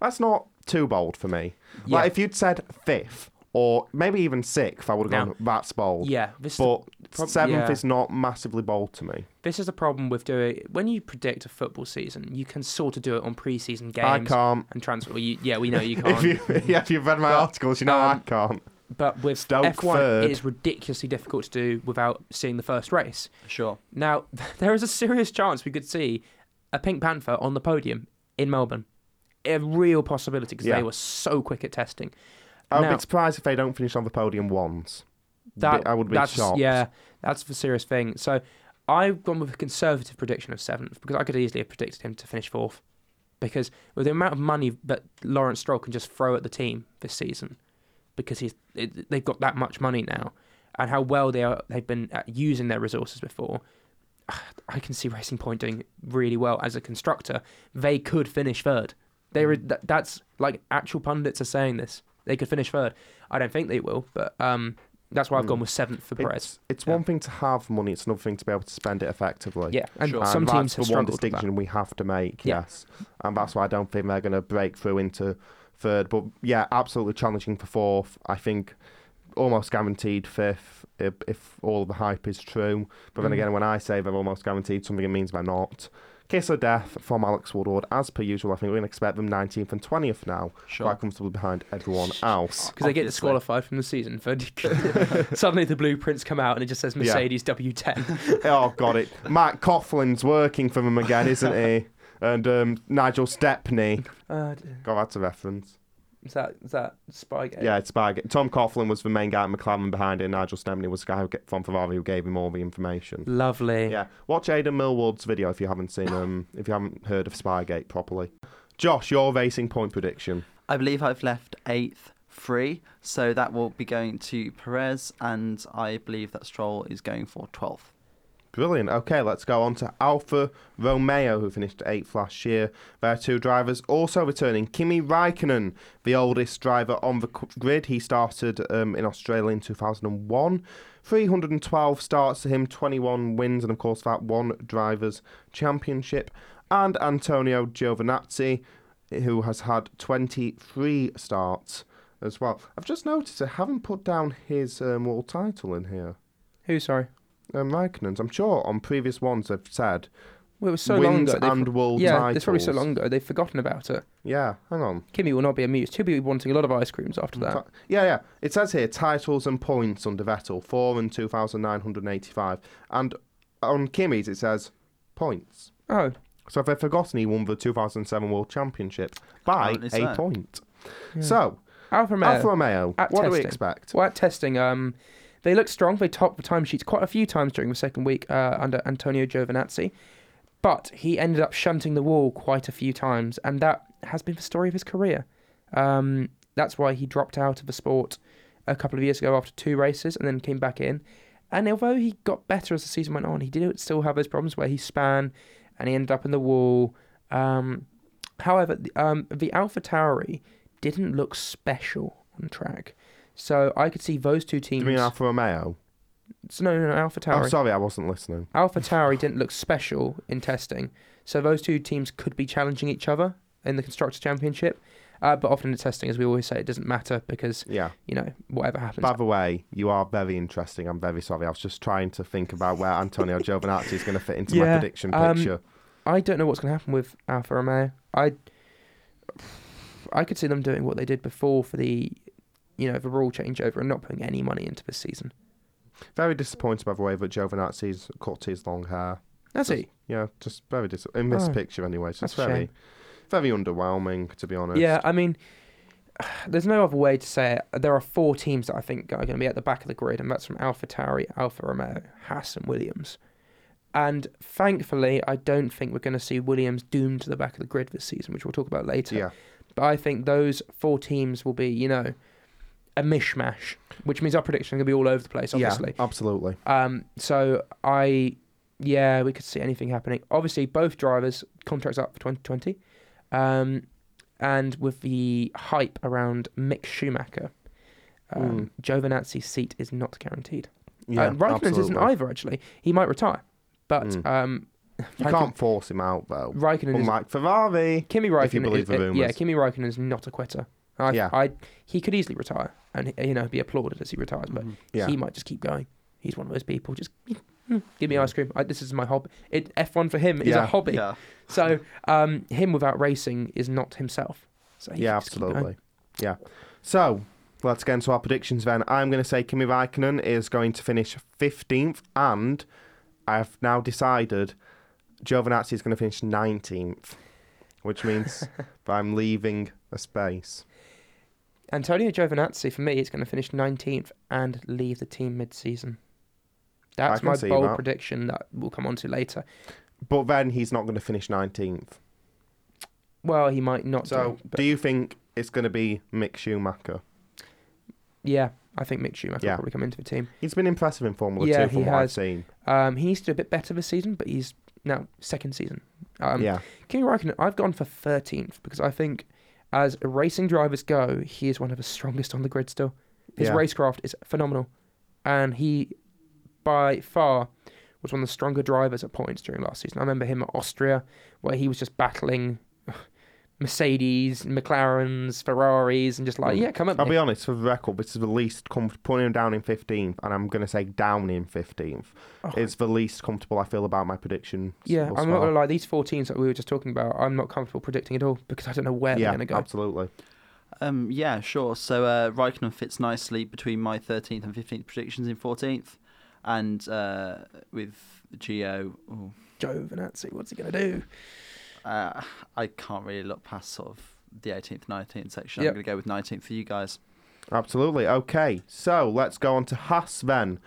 S1: that's not too bold for me.
S2: Yeah.
S1: Like if you'd said fifth or maybe even sixth. I would have gone that's bold.
S2: Yeah, this is
S1: But
S2: prob-
S1: seventh
S2: yeah.
S1: is not massively bold to me.
S2: This is the problem with doing when you predict a football season. You can sort of do it on preseason games
S1: I can't.
S2: and transfer. You, yeah, we know you *laughs* can't.
S1: you yeah, if you've read my
S2: But,
S1: articles, you know I
S2: um,
S1: can't.
S2: but with
S1: Stoke
S2: F1,
S1: third.
S2: it is ridiculously difficult to do without seeing the first race.
S3: Sure.
S2: Now, *laughs* there is a serious chance we could see a Pink Panther on the podium in Melbourne. A real possibility because
S1: Yeah.
S2: they were so quick at testing.
S1: I would
S2: now-
S1: be surprised if they don't finish on the podium once.
S2: That
S1: I would be
S2: that's,
S1: shocked.
S2: Yeah, that's the serious thing. So I've gone with a conservative prediction of seventh because I could easily have predicted him to finish fourth. Because with the amount of money that Lawrence Stroll can just throw at the team this season, because he's it, they've got that much money now, and how well they are they've been uh, using their resources before. *sighs* I can see Racing Point doing really well as a constructor. They could finish third. They were, that's like actual pundits are saying this. They could finish third. I don't think they will, but um, that's why I've
S1: Hmm.
S2: gone with seventh for Perez.
S1: It's, it's
S2: Yeah.
S1: one thing to have money; it's another thing to be able to spend it effectively.
S2: Yeah, and
S3: Sure.
S2: some
S1: and
S2: teams
S1: that's
S2: have
S1: the one
S2: struggled with that.
S1: distinction we have to make.
S2: Yeah.
S1: Yes, and that's why I don't think they're going to break through into third. But yeah, absolutely challenging for fourth. I think almost guaranteed fifth if, if all of the hype is true. But then
S2: Mm.
S1: again, when I say they're almost guaranteed, something it means they're not. Kiss of death from Alex Woodward, as per usual. I think we're going to expect them 19th and 20th now,
S3: Sure.
S1: quite comfortably behind everyone else.
S2: because they get disqualified from the season. For *laughs* suddenly the blueprints come out and it just says Mercedes W10. *laughs*
S1: oh, got it. Matt Coughlan's working for them again, isn't he? *laughs* And um, Nigel Stepney.
S2: Uh,
S1: God, that's a reference.
S2: Is that is that Spygate?
S1: Yeah, it's bag. Tom Coughlan was the main guy at McLaren behind it. and Nigel Stepney was the guy who get, from Ferrari who gave him all the information.
S2: Lovely.
S1: Yeah, watch Aidan Millward's video if you haven't seen *gasps* um if you haven't heard of Spygate properly. Josh, your racing point prediction.
S3: I believe I've left eighth free, so that will be going to Perez, and I believe that Stroll is going for 12th.
S1: Brilliant. Okay, let's go on to Alfa Romeo, who finished eighth last year. Their two drivers also returning. Kimi Raikkonen, the oldest driver on the grid. He started um, in Australia in 2001. 312 starts to him, 21 wins, and of course that one drivers' championship. And Antonio Giovinazzi, who has had 23 starts as well. I've just noticed I haven't put down his um, world title in here.
S2: Who? Sorry.
S1: Um, Raikkonen's. I'm sure on previous ones they've said
S2: Well, it was so long
S1: wins
S2: ago. they've-
S1: and world
S2: yeah,
S1: titles.
S2: it's probably so long ago. They've forgotten about it.
S1: Yeah, hang on.
S2: Kimi will not be amused. He'll be wanting a lot of ice creams after that.
S1: Yeah, yeah. It says here titles and points under Vettel, four and two thousand nine hundred eighty-five, and on Kimi's it says points.
S2: Oh,
S1: So if they've forgotten, he won the 2007 World Championship by
S3: Apparently
S1: a
S3: so.
S1: point.
S2: yeah.
S1: So
S2: Alfa Romeo.
S1: Alfa Romeo,
S2: At
S1: what do we expect?
S2: Well, at testing, um, they looked strong. They topped the timesheets quite a few times during the second week uh, under Antonio Giovinazzi, but he ended up shunting the wall quite a few times, and that has been the story of his career. Um, that's why he dropped out of the sport a couple of years ago after two races, and then came back in. And although he got better as the season went on, he did still have those problems where he span and he ended up in the wall. Um, however, the- um, the Alpha Tauri didn't look special on track. So I could see those two teams.
S1: Do you mean Alfa Romeo?
S2: So no, no, no, Alpha
S1: Oh,
S2: Tauri.
S1: sorry, I wasn't listening.
S2: Alpha Tauri didn't look special in testing. So those two teams could be challenging each other in the Constructors' Championship. Uh, but often in testing, as we always say, it doesn't matter because,
S1: Yeah.
S2: you know, whatever happens.
S1: By the way, you are very interesting. I'm very sorry. I was just trying to think about where Antonio *laughs* Giovinazzi is going to fit into my prediction
S2: um,
S1: picture.
S2: I don't know what's going to happen with Alfa Romeo. I, I could see them doing what they did before for the, you know, the rule changeover and not putting any money into this season.
S1: Very disappointed, by the way, that Giovinazzi's cut his long hair.
S2: That's
S1: Just-
S2: it.
S1: Yeah, just very dis- in this
S2: Oh,
S1: picture anyway. It's just
S2: that's
S1: very, very underwhelming to be honest.
S2: Yeah, I mean, *sighs* there's no other way to say it. There are four teams that I think are going to be at the back of the grid, and that's from Alpha Tauri, Alfa Romeo, Haas, and Williams. And thankfully, I don't think we're going to see Williams doomed to the back of the grid this season, which we'll talk about later.
S1: Yeah,
S2: But I think those four teams will be, you know, a mishmash, which means our prediction is going to be all over the place, obviously.
S1: yeah, absolutely.
S2: Um, so I, yeah, we could see anything happening. Obviously, both drivers contracts up for 2020, um, and with the hype around Mick Schumacher, um, Giovinazzi's seat is not guaranteed.
S1: Yeah,
S2: uh, Raikkonen's isn't either. Actually, he might retire, but
S1: Mm.
S2: um,
S1: You
S2: Raikkonen-
S1: can't force him out though.
S2: Raikkonen is
S1: Unlike Ferrari.
S2: Kimi Raikkonen.
S1: if you believe
S2: is,
S1: the
S2: uh, yeah. Kimi Raikkonen is not a quitter. I,
S1: Yeah.
S2: I, he could easily retire and you know be applauded as he retires, but
S3: Mhm.
S1: Yeah.
S2: he might just keep going. He's one of those people. Just mm, give me ice cream. I, this is my hobby. It, F1 for him is
S1: Yeah.
S2: a hobby.
S3: Yeah. *laughs*
S2: So um, him without racing is not himself. So he
S1: yeah,
S2: can just keep going.
S1: absolutely. Yeah. So let's get into our predictions then. I'm going to say Kimi Raikkonen is going to finish 15th, and I've now decided Giovinazzi is going to finish 19th, which means that *laughs* I'm leaving a space.
S2: Antonio Giovinazzi for me is going to finish 19th and leave the team mid-season. That's my bold
S1: that.
S2: prediction that we'll come on to later.
S1: But then he's not going to finish 19th.
S2: Well, he might not.
S1: So
S2: do,
S1: do you think it's going to be Mick Schumacher?
S2: yeah, I think Mick Schumacher
S1: Yeah.
S2: will probably come into the team.
S1: He's been impressive in Formula
S2: Yeah,
S1: 2 from
S2: he
S1: what I've
S2: has.
S1: seen.
S2: Um, he needs to do a bit better this season, but he's now second season. Um,
S1: yeah.
S2: Kimi Raikkonen, I've gone for 13th because I think, as racing drivers go, he is one of the strongest on the grid still. His
S1: Yeah.
S2: racecraft is phenomenal, and he, by far, was one of the stronger drivers at points during last season. I remember him at Austria, where he was just battling Mercedes, McLarens, Ferraris, and just like,
S1: Mm.
S2: yeah, come at
S1: I'll
S2: me.
S1: be honest, for the record, this is the least comfortable. putting him down in 15th, and I'm going to say down in 15th.
S2: Oh,
S1: It's the least comfortable I feel about my prediction.
S2: yeah, I'm not
S1: far.
S2: gonna lie. These four teams that we were just talking about, I'm not comfortable predicting at all because I don't know where
S1: Yeah,
S2: they're going to go.
S1: absolutely.
S3: Um, yeah, sure. So uh, Raikkonen fits nicely between my 13th and 15th predictions in 14th, and uh, with Geo, ooh,
S2: Giovinazzi, what's he going to do?
S3: Uh, I can't really look past sort of the 18th, 19th section.
S2: Yep.
S3: I'm going to go with 19th for you guys.
S1: Absolutely. Okay, so let's go on to Haas then.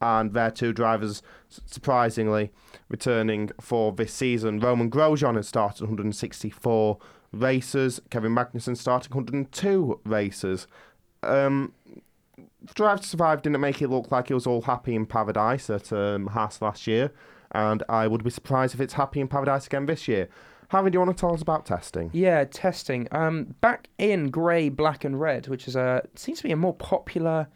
S1: And their two drivers, surprisingly, returning for this season. Romain Grosjean has started 164 races. Kevin Magnussen starting 102 races. Um, Drive to Survive didn't make it look like it was all happy in paradise at um, Haas last year. And I would be surprised if it's happy in paradise again this year. Harvey, do you want to tell us about testing?
S2: Yeah, testing. Um, back in grey, black, and red, which is a seems to be a more popular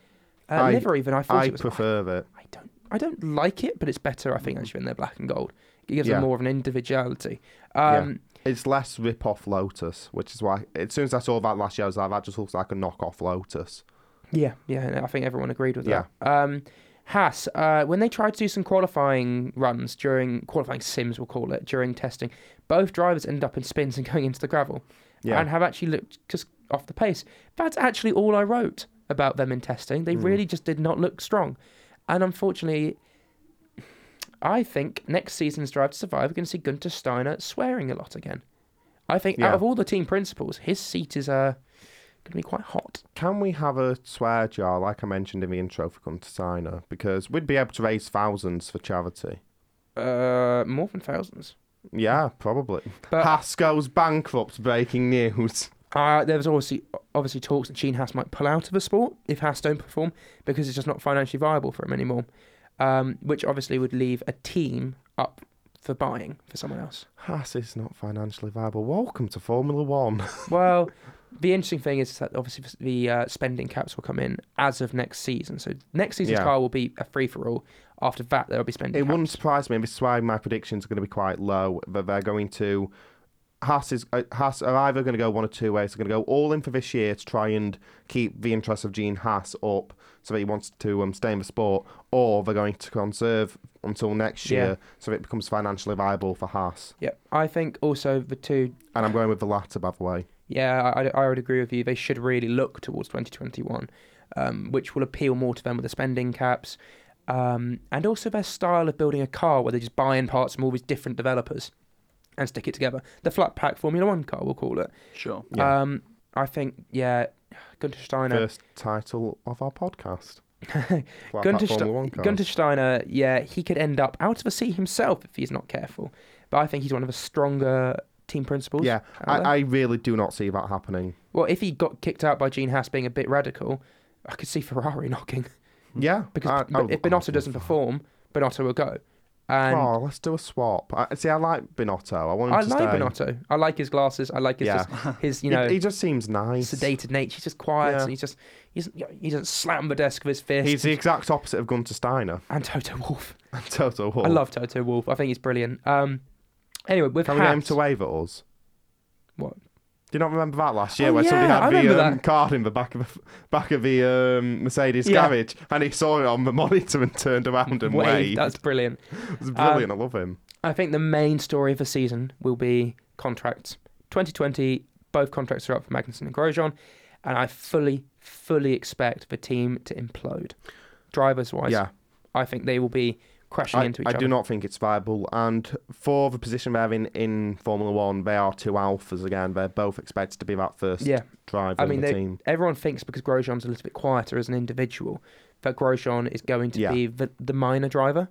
S2: uh,
S1: I-
S2: livery than I thought
S1: I
S2: it was.
S1: prefer it.
S2: I don't. I don't like it, but it's better. I think actually when they're black and gold, it gives
S1: Yeah.
S2: them more of an individuality. Um,
S1: It's less rip off Lotus, which is why as soon as I saw that last year, I was like, that just looks like a knockoff Lotus.
S2: yeah, yeah, I think everyone agreed with
S1: Yeah.
S2: that. Um, Haas, uh, when they tried to do some qualifying runs during qualifying sims, we'll call it during testing, both drivers ended up in spins and *laughs* going into the gravel,
S1: Yeah.
S2: and have actually looked just off the pace. That's actually all I wrote about them in testing. They
S1: Mm.
S2: really just did not look strong, and unfortunately, *sighs* I think next season's Drive to Survive, we're going to see Günther Steiner swearing a lot again. I think
S1: Yeah.
S2: out of all the team principals, his seat is uh, going to be quite hot.
S1: Can we have a swear jar, like I mentioned in the intro for Günther Steiner? Because we'd be able to raise thousands for charity.
S2: Uh, more than thousands.
S1: Yeah, probably.
S2: But
S1: Haas goes bankrupt, breaking news.
S2: uh, there was obviously obviously talks that Gene Haas might pull out of the sport if Haas don't perform because it's just not financially viable for him anymore. Um, which obviously would leave a team up for buying for someone else.
S1: Haas is not financially viable. Welcome to Formula One. *laughs*
S2: Well, the interesting thing is that obviously the uh, spending caps will come in as of next season. So next season's
S1: Yeah.
S2: car will be a free for all. After that, there will be spending.
S1: It
S2: caps.
S1: wouldn't surprise me. and This is why my predictions are going to be quite low. That they're going to Haas is uh, Haas are either going to go one or two ways. They're going to go all in for this year to try and keep the interest of Gene Haas up, so that he wants to um, stay in the sport, or they're going to conserve until next
S2: Yeah.
S1: year, so it becomes financially viable for Haas.
S2: Yep. I think also the two
S1: And I'm going with the latter, by the way.
S2: Yeah, I, I would agree with you. They should really look towards 2021, um, which will appeal more to them with the spending caps, um, and also their style of building a car, where they just buy in parts from all these different developers and stick it together. The flat pack Formula One car, we'll call it.
S3: Sure.
S1: Yeah.
S2: Um, I think, yeah, Günther Steiner.
S1: First title of our podcast. *laughs* Flat
S2: Günther,
S1: Pack Formula
S2: Ste-
S1: One cars.
S2: Günther Steiner, yeah, he could end up out of a seat himself if he's not careful. But I think he's one of the stronger team principals.
S1: Yeah, I. I really do not see that happening.
S2: Well, if he got kicked out by Gene Haas being a bit radical, I could see Ferrari *laughs* knocking.
S1: Yeah,
S2: Because
S1: I- I-
S2: if Binotto doesn't perform, Binotto will go. And
S1: oh, let's do a swap. I, see, I like Binotto. I want him
S2: I like
S1: stay.
S2: Binotto. I like his glasses. I like his
S1: Yeah.
S2: just, his *laughs* you know
S1: he, just seems nice.
S2: sedated nature. He's just quiet.
S1: Yeah.
S2: And he's just he's he doesn't slam the desk with his fist.
S1: He's the exact opposite of Günther Steiner.
S2: and Toto Wolff. *laughs*
S1: Toto Wolff.
S2: I love Toto Wolff. I think he's brilliant. Um, anyway, with
S1: Can we get him to wave at us?
S2: what
S1: Do you not remember that last year
S2: Oh,
S1: where somebody
S2: yeah, I
S1: had
S2: remember
S1: the um,
S2: that.
S1: card in the back of the back of the um, Mercedes
S2: Yeah.
S1: garage and he saw it on the *laughs* monitor and turned around and
S2: Wave,
S1: waved?
S2: That's brilliant.
S1: It was brilliant.
S2: Um,
S1: I love him.
S2: I think the main story of the season will be contracts. 2020, both contracts are up for Magnussen and Grosjean, and I fully, fully expect the team to implode. Drivers wise,
S1: Yeah.
S2: I think they will be crashing
S1: I,
S2: into each
S1: I
S2: other.
S1: do not think it's viable. And for the position they're in in Formula One, they are two alphas again. They're both expected to be that first
S2: Yeah,
S1: driver
S2: I
S1: in
S2: mean,
S1: the team.
S2: everyone thinks because Grosjean's a little bit quieter as an individual, that Grosjean is going to
S1: Yeah.
S2: be the, the minor driver.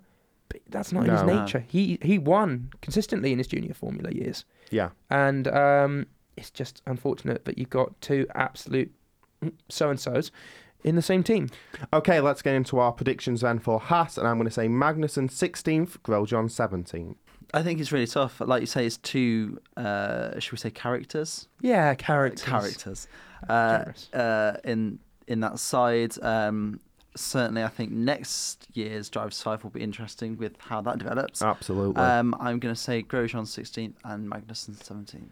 S2: But that's not in his
S1: No.
S3: No.
S2: nature. He he won consistently in his junior Formula years,
S1: Yeah.
S2: and um, it's just unfortunate that you've got two absolute so and so's in the same team.
S1: Okay, let's get into our predictions then for Haas. And I'm going to say Magnussen 16th, Grosjean 17th.
S3: I think it's really tough. Like you say, it's two. Uh, should we say characters?
S2: Yeah, characters.
S3: Characters. Uh, uh, in in that side. Um, certainly, I think next year's Drive Five will be interesting with how that develops.
S1: Absolutely.
S3: Um, I'm going to say Grosjean 16th and Magnussen 17th.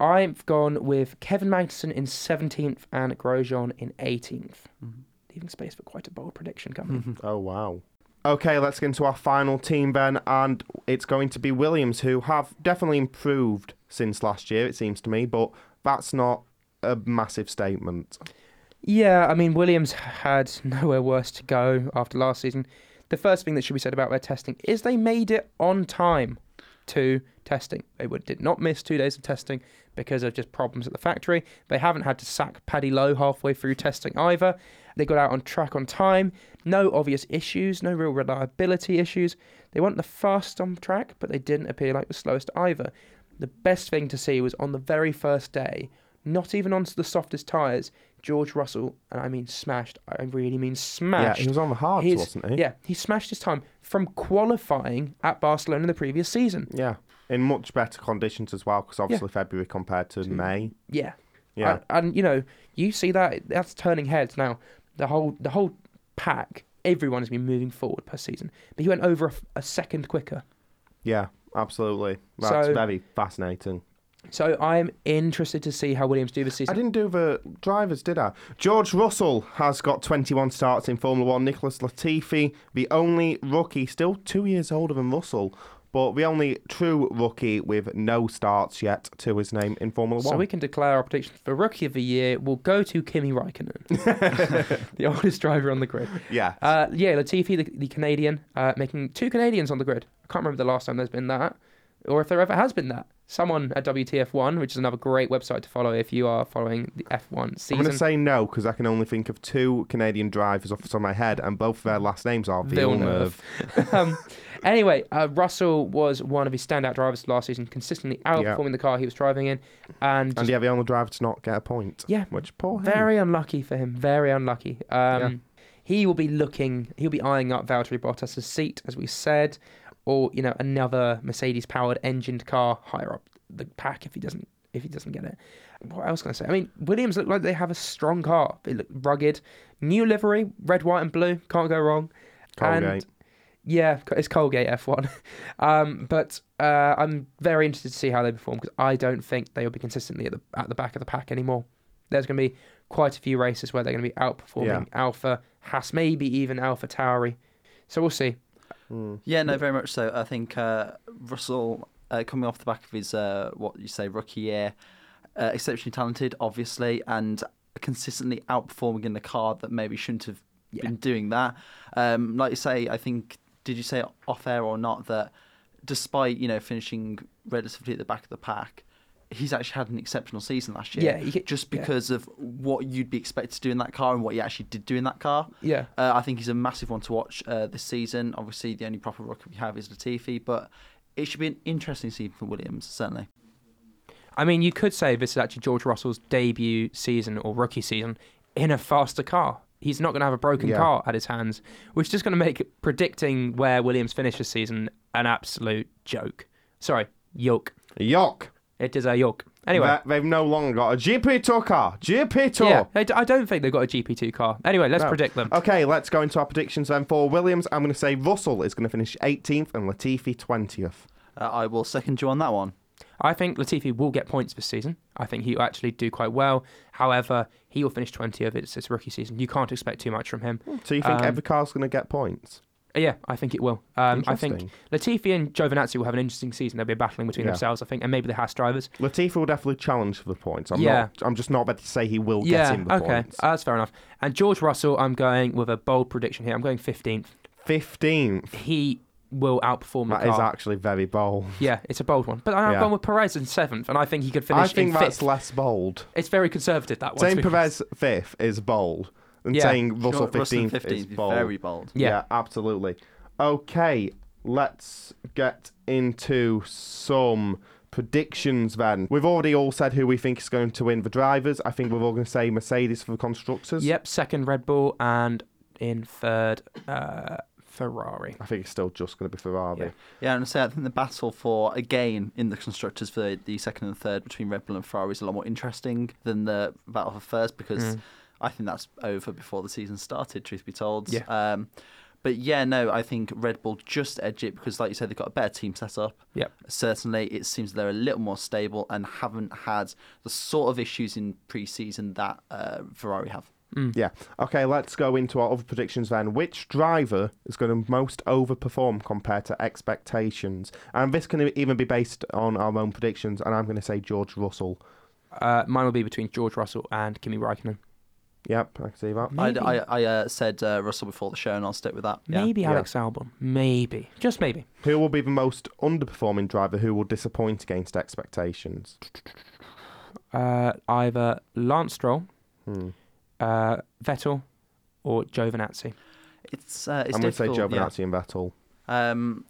S2: I've gone with Kevin Magnussen in 17th and Grosjean in 18th.
S3: Mhm.
S2: Leaving space for quite a bold prediction coming. *laughs*
S1: Oh wow. Okay, let's get into our final team then, and it's going to be Williams, who have definitely improved since last year, it seems to me, but that's not a massive statement.
S2: Yeah, I mean, Williams had *laughs* nowhere worse to go after last season. The first thing that should be said about their testing is they made it on time to testing. They would, did not miss two days of testing because of just problems at the factory. They haven't had to sack Paddy Lowe halfway through testing either. They got out on track on time. No obvious issues, no real reliability issues. They weren't the fastest on track, but they didn't appear like the slowest either. The best thing to see was on the very first day, not even onto the softest tyres, George Russell, and I mean smashed, I really mean smashed.
S1: Yeah, he was on the hards,
S2: his-
S1: wasn't he?
S2: Yeah, he smashed his time from qualifying at Barcelona the previous season.
S1: Yeah. In much better conditions as well, because obviously February compared to
S2: To-
S1: May.
S2: Yeah,
S1: Yeah.
S2: and, and you know you see that that's turning heads now. The whole the whole pack, everyone has been moving forward per season, but he went over a second quicker.
S1: yeah, absolutely. That's
S2: So-
S1: very fascinating.
S2: So I'm interested to see how Williams do this season.
S1: I didn't do the drivers, did I? George Russell has got 21 starts in Formula One. Nicholas Latifi, the only rookie, still two years older than Russell, but the only true rookie with no starts yet to his name in Formula One.
S2: So we can declare our prediction for Rookie of the Year will go to Kimi Raikkonen, *laughs* *laughs* the oldest driver on the grid.
S1: yeah.
S2: Uh, yeah, Latifi, the, the Canadian, uh, making two Canadians on the grid. I can't remember the last time there's been that, or if there ever has been that. Someone at WTF1, which is another great website to follow if you are following the F1 season.
S1: I'm going to say no because I can only think of two Canadian drivers off the top of my head, and both of their last names are Villeneuve.
S2: Villeneuve. *laughs* um, anyway, uh, Russell was one of his standout drivers last season, consistently outperforming the car he was driving in, and,
S1: And
S2: just
S1: yeah, the only driver to not get a point.
S2: Yeah.
S1: Which poor him.
S2: very unlucky for him. Very unlucky. Um,
S1: Yeah.
S2: He will be looking. He'll be eyeing up Valtteri Bottas' seat, as we said, or you know another Mercedes-powered engined car higher up the pack if he doesn't if he doesn't get it. What else can I say? I mean, Williams look like they have a strong car. They look rugged. New livery, red, white, and blue. Can't go wrong.
S1: Colgate.
S2: And yeah, it's Colgate F1. *laughs* um, but uh, I'm very interested to see how they perform because I don't think they will be consistently at the at the back of the pack anymore. There's going to be quite a few races where they're going to be outperforming Alfa, Haas, maybe even Alpha Tauri. So we'll see.
S1: Mm.
S3: Yeah, no, very much so. I think uh, Russell, uh, coming off the back of his uh, what you say rookie year, uh, exceptionally talented, obviously, and consistently outperforming in the car that maybe shouldn't have
S2: Yeah.
S3: been doing that. Um, like you say, I think did you say off air or not that despite you know finishing relatively at the back of the pack, he's actually had an exceptional season last year.
S2: Yeah, he could-
S3: just
S2: yeah.
S3: because of what you'd be expected to do in that car and what he actually did do in that car.
S2: Yeah.
S3: Uh, I think he's a massive one to watch uh, this season. Obviously, the only proper rookie we have is Latifi, but it should be an interesting season for Williams, certainly.
S2: I mean, you could say this is actually George Russell's debut season or rookie season in a faster car. He's not going to have a broken
S1: Yeah.
S2: car at his hands, which is just going to make predicting where Williams finishes this season an absolute joke. Sorry, yoke.
S1: Yuck.
S2: It is a yoke. Anyway,
S1: They- they've no longer got a GP2 car. GP2.
S2: yeah, I d- I don't think they've got a GP2 car. Anyway, let's
S1: No.
S2: predict them.
S1: Okay, let's go into our predictions then. For Williams, I'm going to say Russell is going to finish 18th and Latifi 20th.
S3: Uh, I will second you on that one.
S2: I think Latifi will get points this season. I think he will actually do quite well. However, he will finish 20th. It's his rookie season. You can't expect too much from him.
S1: So you think
S2: Um,
S1: every car's going to get points?
S2: Uh, Yeah, I think it will. Um, I think Latifi and Giovinazzi will have an interesting season. They'll be battling between
S1: Yeah.
S2: themselves, I think, and maybe the Haas drivers.
S1: Latifi will definitely challenge for the points. I'm
S2: Yeah.
S1: not. I'm just not ready to say he will get in the
S2: okay,
S1: points.
S2: uh, that's fair enough. And George Russell, I'm going with a bold prediction here. I'm going 15th.
S1: Fifteenth.
S2: He will outperform the
S1: That is actually very bold.
S2: Yeah, it's a bold one. But I'm
S1: Yeah.
S2: going with Perez in seventh, and I think he could finish.
S1: I think
S2: in
S1: that's
S2: fifth.
S1: less bold.
S2: It's very conservative that one.
S1: Saying. Perez fifth is bold, and
S2: Yeah.
S1: saying Russell
S3: Sure,
S1: fifteenth is
S3: 15th is
S1: bold.
S3: very bold.
S2: Yeah.
S1: absolutely. Okay, let's get into some predictions then. We've already all said who we think is going to win the drivers. I think we're all going to say Mercedes for the constructors.
S2: Yep, second Red Bull, and in third uh, Ferrari.
S1: I think it's still just going to be Ferrari.
S2: Yeah.
S3: Yeah, and I say I think the battle for again in the constructors for the second and third between Red Bull and Ferrari is a lot more interesting than the battle for first because
S2: Mm.
S3: I think that's over before the season started. Truth be told,
S2: Yeah.
S3: Um, but yeah, no, I think Red Bull just edge it because, like you said, they've got a better team set up.
S2: Yep.
S3: Certainly, it seems they're a little more stable and haven't had the sort of issues in pre-season that uh, Ferrari have.
S1: Yeah. Okay, let's go into our other predictions then. Which driver is going to most overperform compared to expectations? And this can even be based on our own predictions. And I'm going to say George Russell.
S2: Uh, mine will be between George Russell and Kimi Raikkonen.
S1: Yep, I can see that.
S2: Maybe.
S3: I, I, I uh, said uh, Russell before the show, and I'll stick with that. Yeah.
S2: Maybe
S1: Yeah.
S2: Alex Albon. Maybe. Just maybe.
S1: Who will be the most underperforming driver who will disappoint against expectations?
S2: Uh, either Lance Stroll,
S1: Hmm.
S2: uh, Vettel, or Giovinazzi.
S3: It's uh, it's
S1: I'm going to say
S3: difficult. yeah.
S1: Giovinazzi and Vettel.
S3: Um,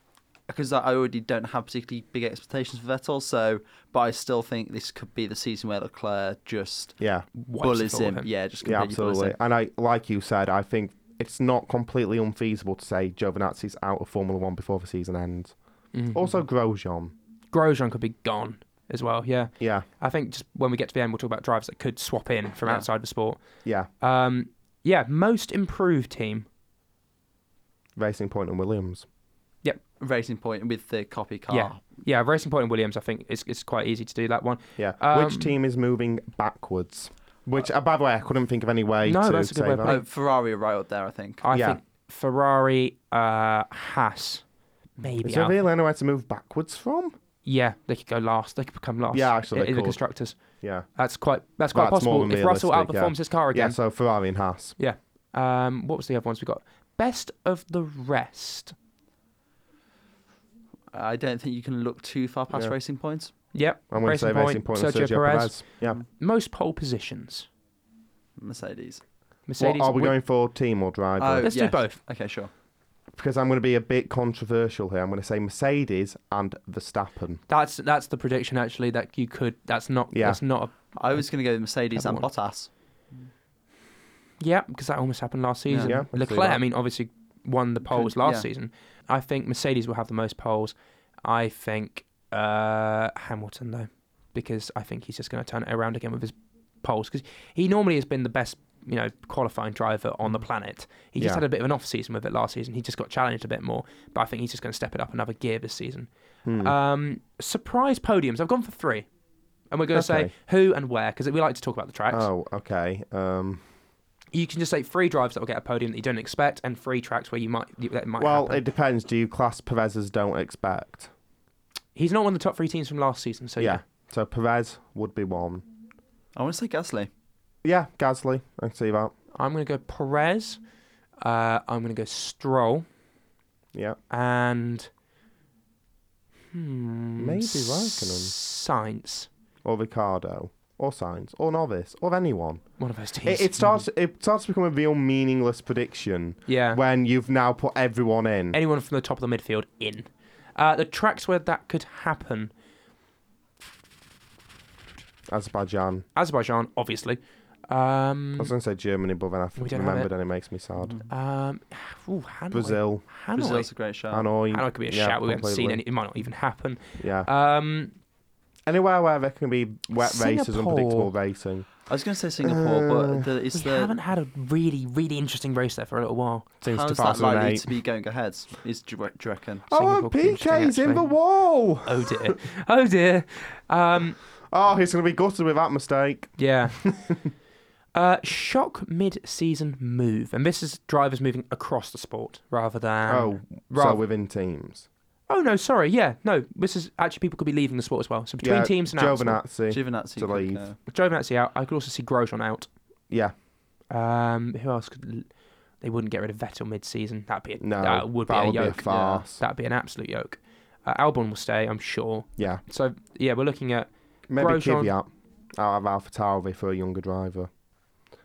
S3: because I already don't have particularly big expectations for Vettel, so but I still think this could be the season where Leclerc just
S1: Yeah,
S3: bullies
S2: floor
S3: him. Yeah, just
S1: yeah, absolutely.
S3: him.
S1: And I, like you said, I think it's not completely unfeasible to say Giovinazzi's out of Formula One before the season ends.
S2: Mhm.
S1: Also, Grosjean.
S2: Grosjean could be gone as well. Yeah,
S1: Yeah,
S2: I think just when we get to the end, we'll talk about drivers that could swap in from
S3: Yeah.
S2: outside the sport.
S1: yeah.
S2: Um, yeah, most improved team.
S1: Racing Point and Williams.
S3: Racing Point with the copy car.
S2: Yeah. Yeah, Racing Point and Williams. I think it's it's quite easy to do that one.
S1: Yeah.
S2: Um,
S1: Which team is moving backwards? Which, uh, by the way, I couldn't think of any way
S2: No,
S1: to
S2: that's a good
S1: say
S2: way of
S1: that.
S2: putting
S3: Oh, Ferrari are right up there, I think.
S2: I
S1: Yeah.
S2: think Ferrari, uh, Haas, maybe.
S1: Is there
S2: Al-
S1: really anywhere to move backwards from?
S2: Yeah, they could go last. They could become last.
S1: Yeah, actually,
S2: in,
S1: they
S2: in the
S1: could.
S2: constructors.
S1: Yeah.
S2: That's quite. That's quite
S1: That's more
S2: possible.
S1: than
S2: If Russell
S1: realistic, yeah.
S2: outperforms his car again, Yeah,
S1: so Ferrari and Haas. Yeah.
S2: Um, what was the other ones we got? Best of the rest.
S3: I don't think you can look too far past
S1: Yeah.
S3: Racing Points.
S2: Yep.
S1: I'm going to say Racing Point and Sergio Perez. Yeah. Mm.
S2: Most pole positions.
S3: Mercedes.
S2: Mercedes.
S1: What, are we
S2: wi-
S1: going for team or driver?
S3: Oh,
S2: Let's do both.
S3: Okay, sure.
S1: because I'm going to be a bit controversial here. I'm going to say Mercedes and Verstappen.
S2: That's that's the prediction actually that you could. That's not.
S1: Yeah.
S2: That's not. A,
S3: I was going to go with Mercedes and
S2: one.
S3: Bottas.
S2: yeah, because that almost happened last season.
S1: Yeah, I
S2: Leclerc. I mean, obviously won the poles
S3: Could-
S2: last
S3: yeah.
S2: season. I think Mercedes will have the most poles. I think uh, Hamilton though, because I think he's just going to turn it around again with his poles because he normally has been the best. You know, qualifying driver on the planet. He just
S1: Yeah.
S2: had a bit of an off season with it last season. He just got challenged a bit more, but I think he's just going to step it up another gear this season.
S1: Hmm.
S2: Um, surprise podiums. I've gone for three, and we're going to
S1: Okay.
S2: say who and where because we like to talk about the tracks.
S1: oh, okay. Um,
S2: You can just say three drives that will get a podium that you don't expect, and three tracks where you might that might
S1: well,
S2: happen.
S1: it depends. Do you class Perez as don't expect?
S2: He's not one of the top three teams from last season, so
S1: yeah.
S2: yeah.
S1: So Perez would be one.
S3: I want to say Gasly.
S1: Yeah, Gasly. I can see that.
S2: I'm going to go Perez. Uh, I'm going to go Stroll
S1: Yeah.
S2: and hmm,
S1: Maybe Raikkonen.
S2: Sainz.
S1: Or Ricciardo. Or Sainz. Or Novice. Or anyone.
S2: One of those teams.
S1: It, it starts. It starts to become a real meaningless prediction
S2: yeah.
S1: when you've now put everyone in.
S2: Anyone from the top of the midfield in. Uh, the tracks where that could happen:
S1: Azerbaijan.
S2: Azerbaijan, obviously.
S1: I
S2: Um,
S1: was going to say Germany, but then I
S2: We don't
S1: remembered
S2: it.
S1: and it makes me sad.
S2: um, ooh, Hanoi.
S1: Brazil.
S2: Hanoi.
S3: Brazil's a great show.
S1: Hanoi.
S2: Hanoi could be a
S1: yeah,
S2: shout. We haven't seen any. It might not even happen.
S1: Yeah.
S2: Um,
S1: Anywhere where there can be wet races,
S2: Singapore.
S1: unpredictable racing.
S3: I was going to say Singapore,
S1: Uh,
S3: but the, it's
S2: we
S3: the
S2: haven't had a really, really interesting race there for a little while.
S1: Since
S3: how's that likely
S1: 2008.
S3: to be going ahead? Is do you do you reckon?
S1: Oh,
S2: Singapore could be interesting,
S1: PK's in the
S2: actually.
S1: wall.
S2: Oh dear. oh dear. Um,
S1: Oh, he's going to be gutted with that mistake.
S2: yeah. *laughs* uh, shock mid-season move, and this is drivers moving across the sport rather than.
S1: oh, so
S2: rather-
S1: within teams.
S2: Oh no, sorry. Yeah, no. This is actually people could be leaving the sport as well. So between
S1: yeah,
S2: teams and out.
S1: Giovinazzi.
S3: Giovinazzi
S1: to
S3: could
S1: leave.
S3: go.
S2: Giovinazzi out. I could also see Grosjean out.
S1: Yeah,
S2: Um, who else could? They wouldn't get rid of Vettel mid-season. That'd be a,
S1: no,
S2: that would be a
S1: would be a
S2: yoke.
S1: farce.
S2: That'd be an absolute yoke. Uh, Albon will stay, I'm sure.
S1: Yeah,
S2: So yeah, we're looking at
S1: maybe
S2: Grosjean.
S1: Kvyat out of Alpha Tauri for a younger driver.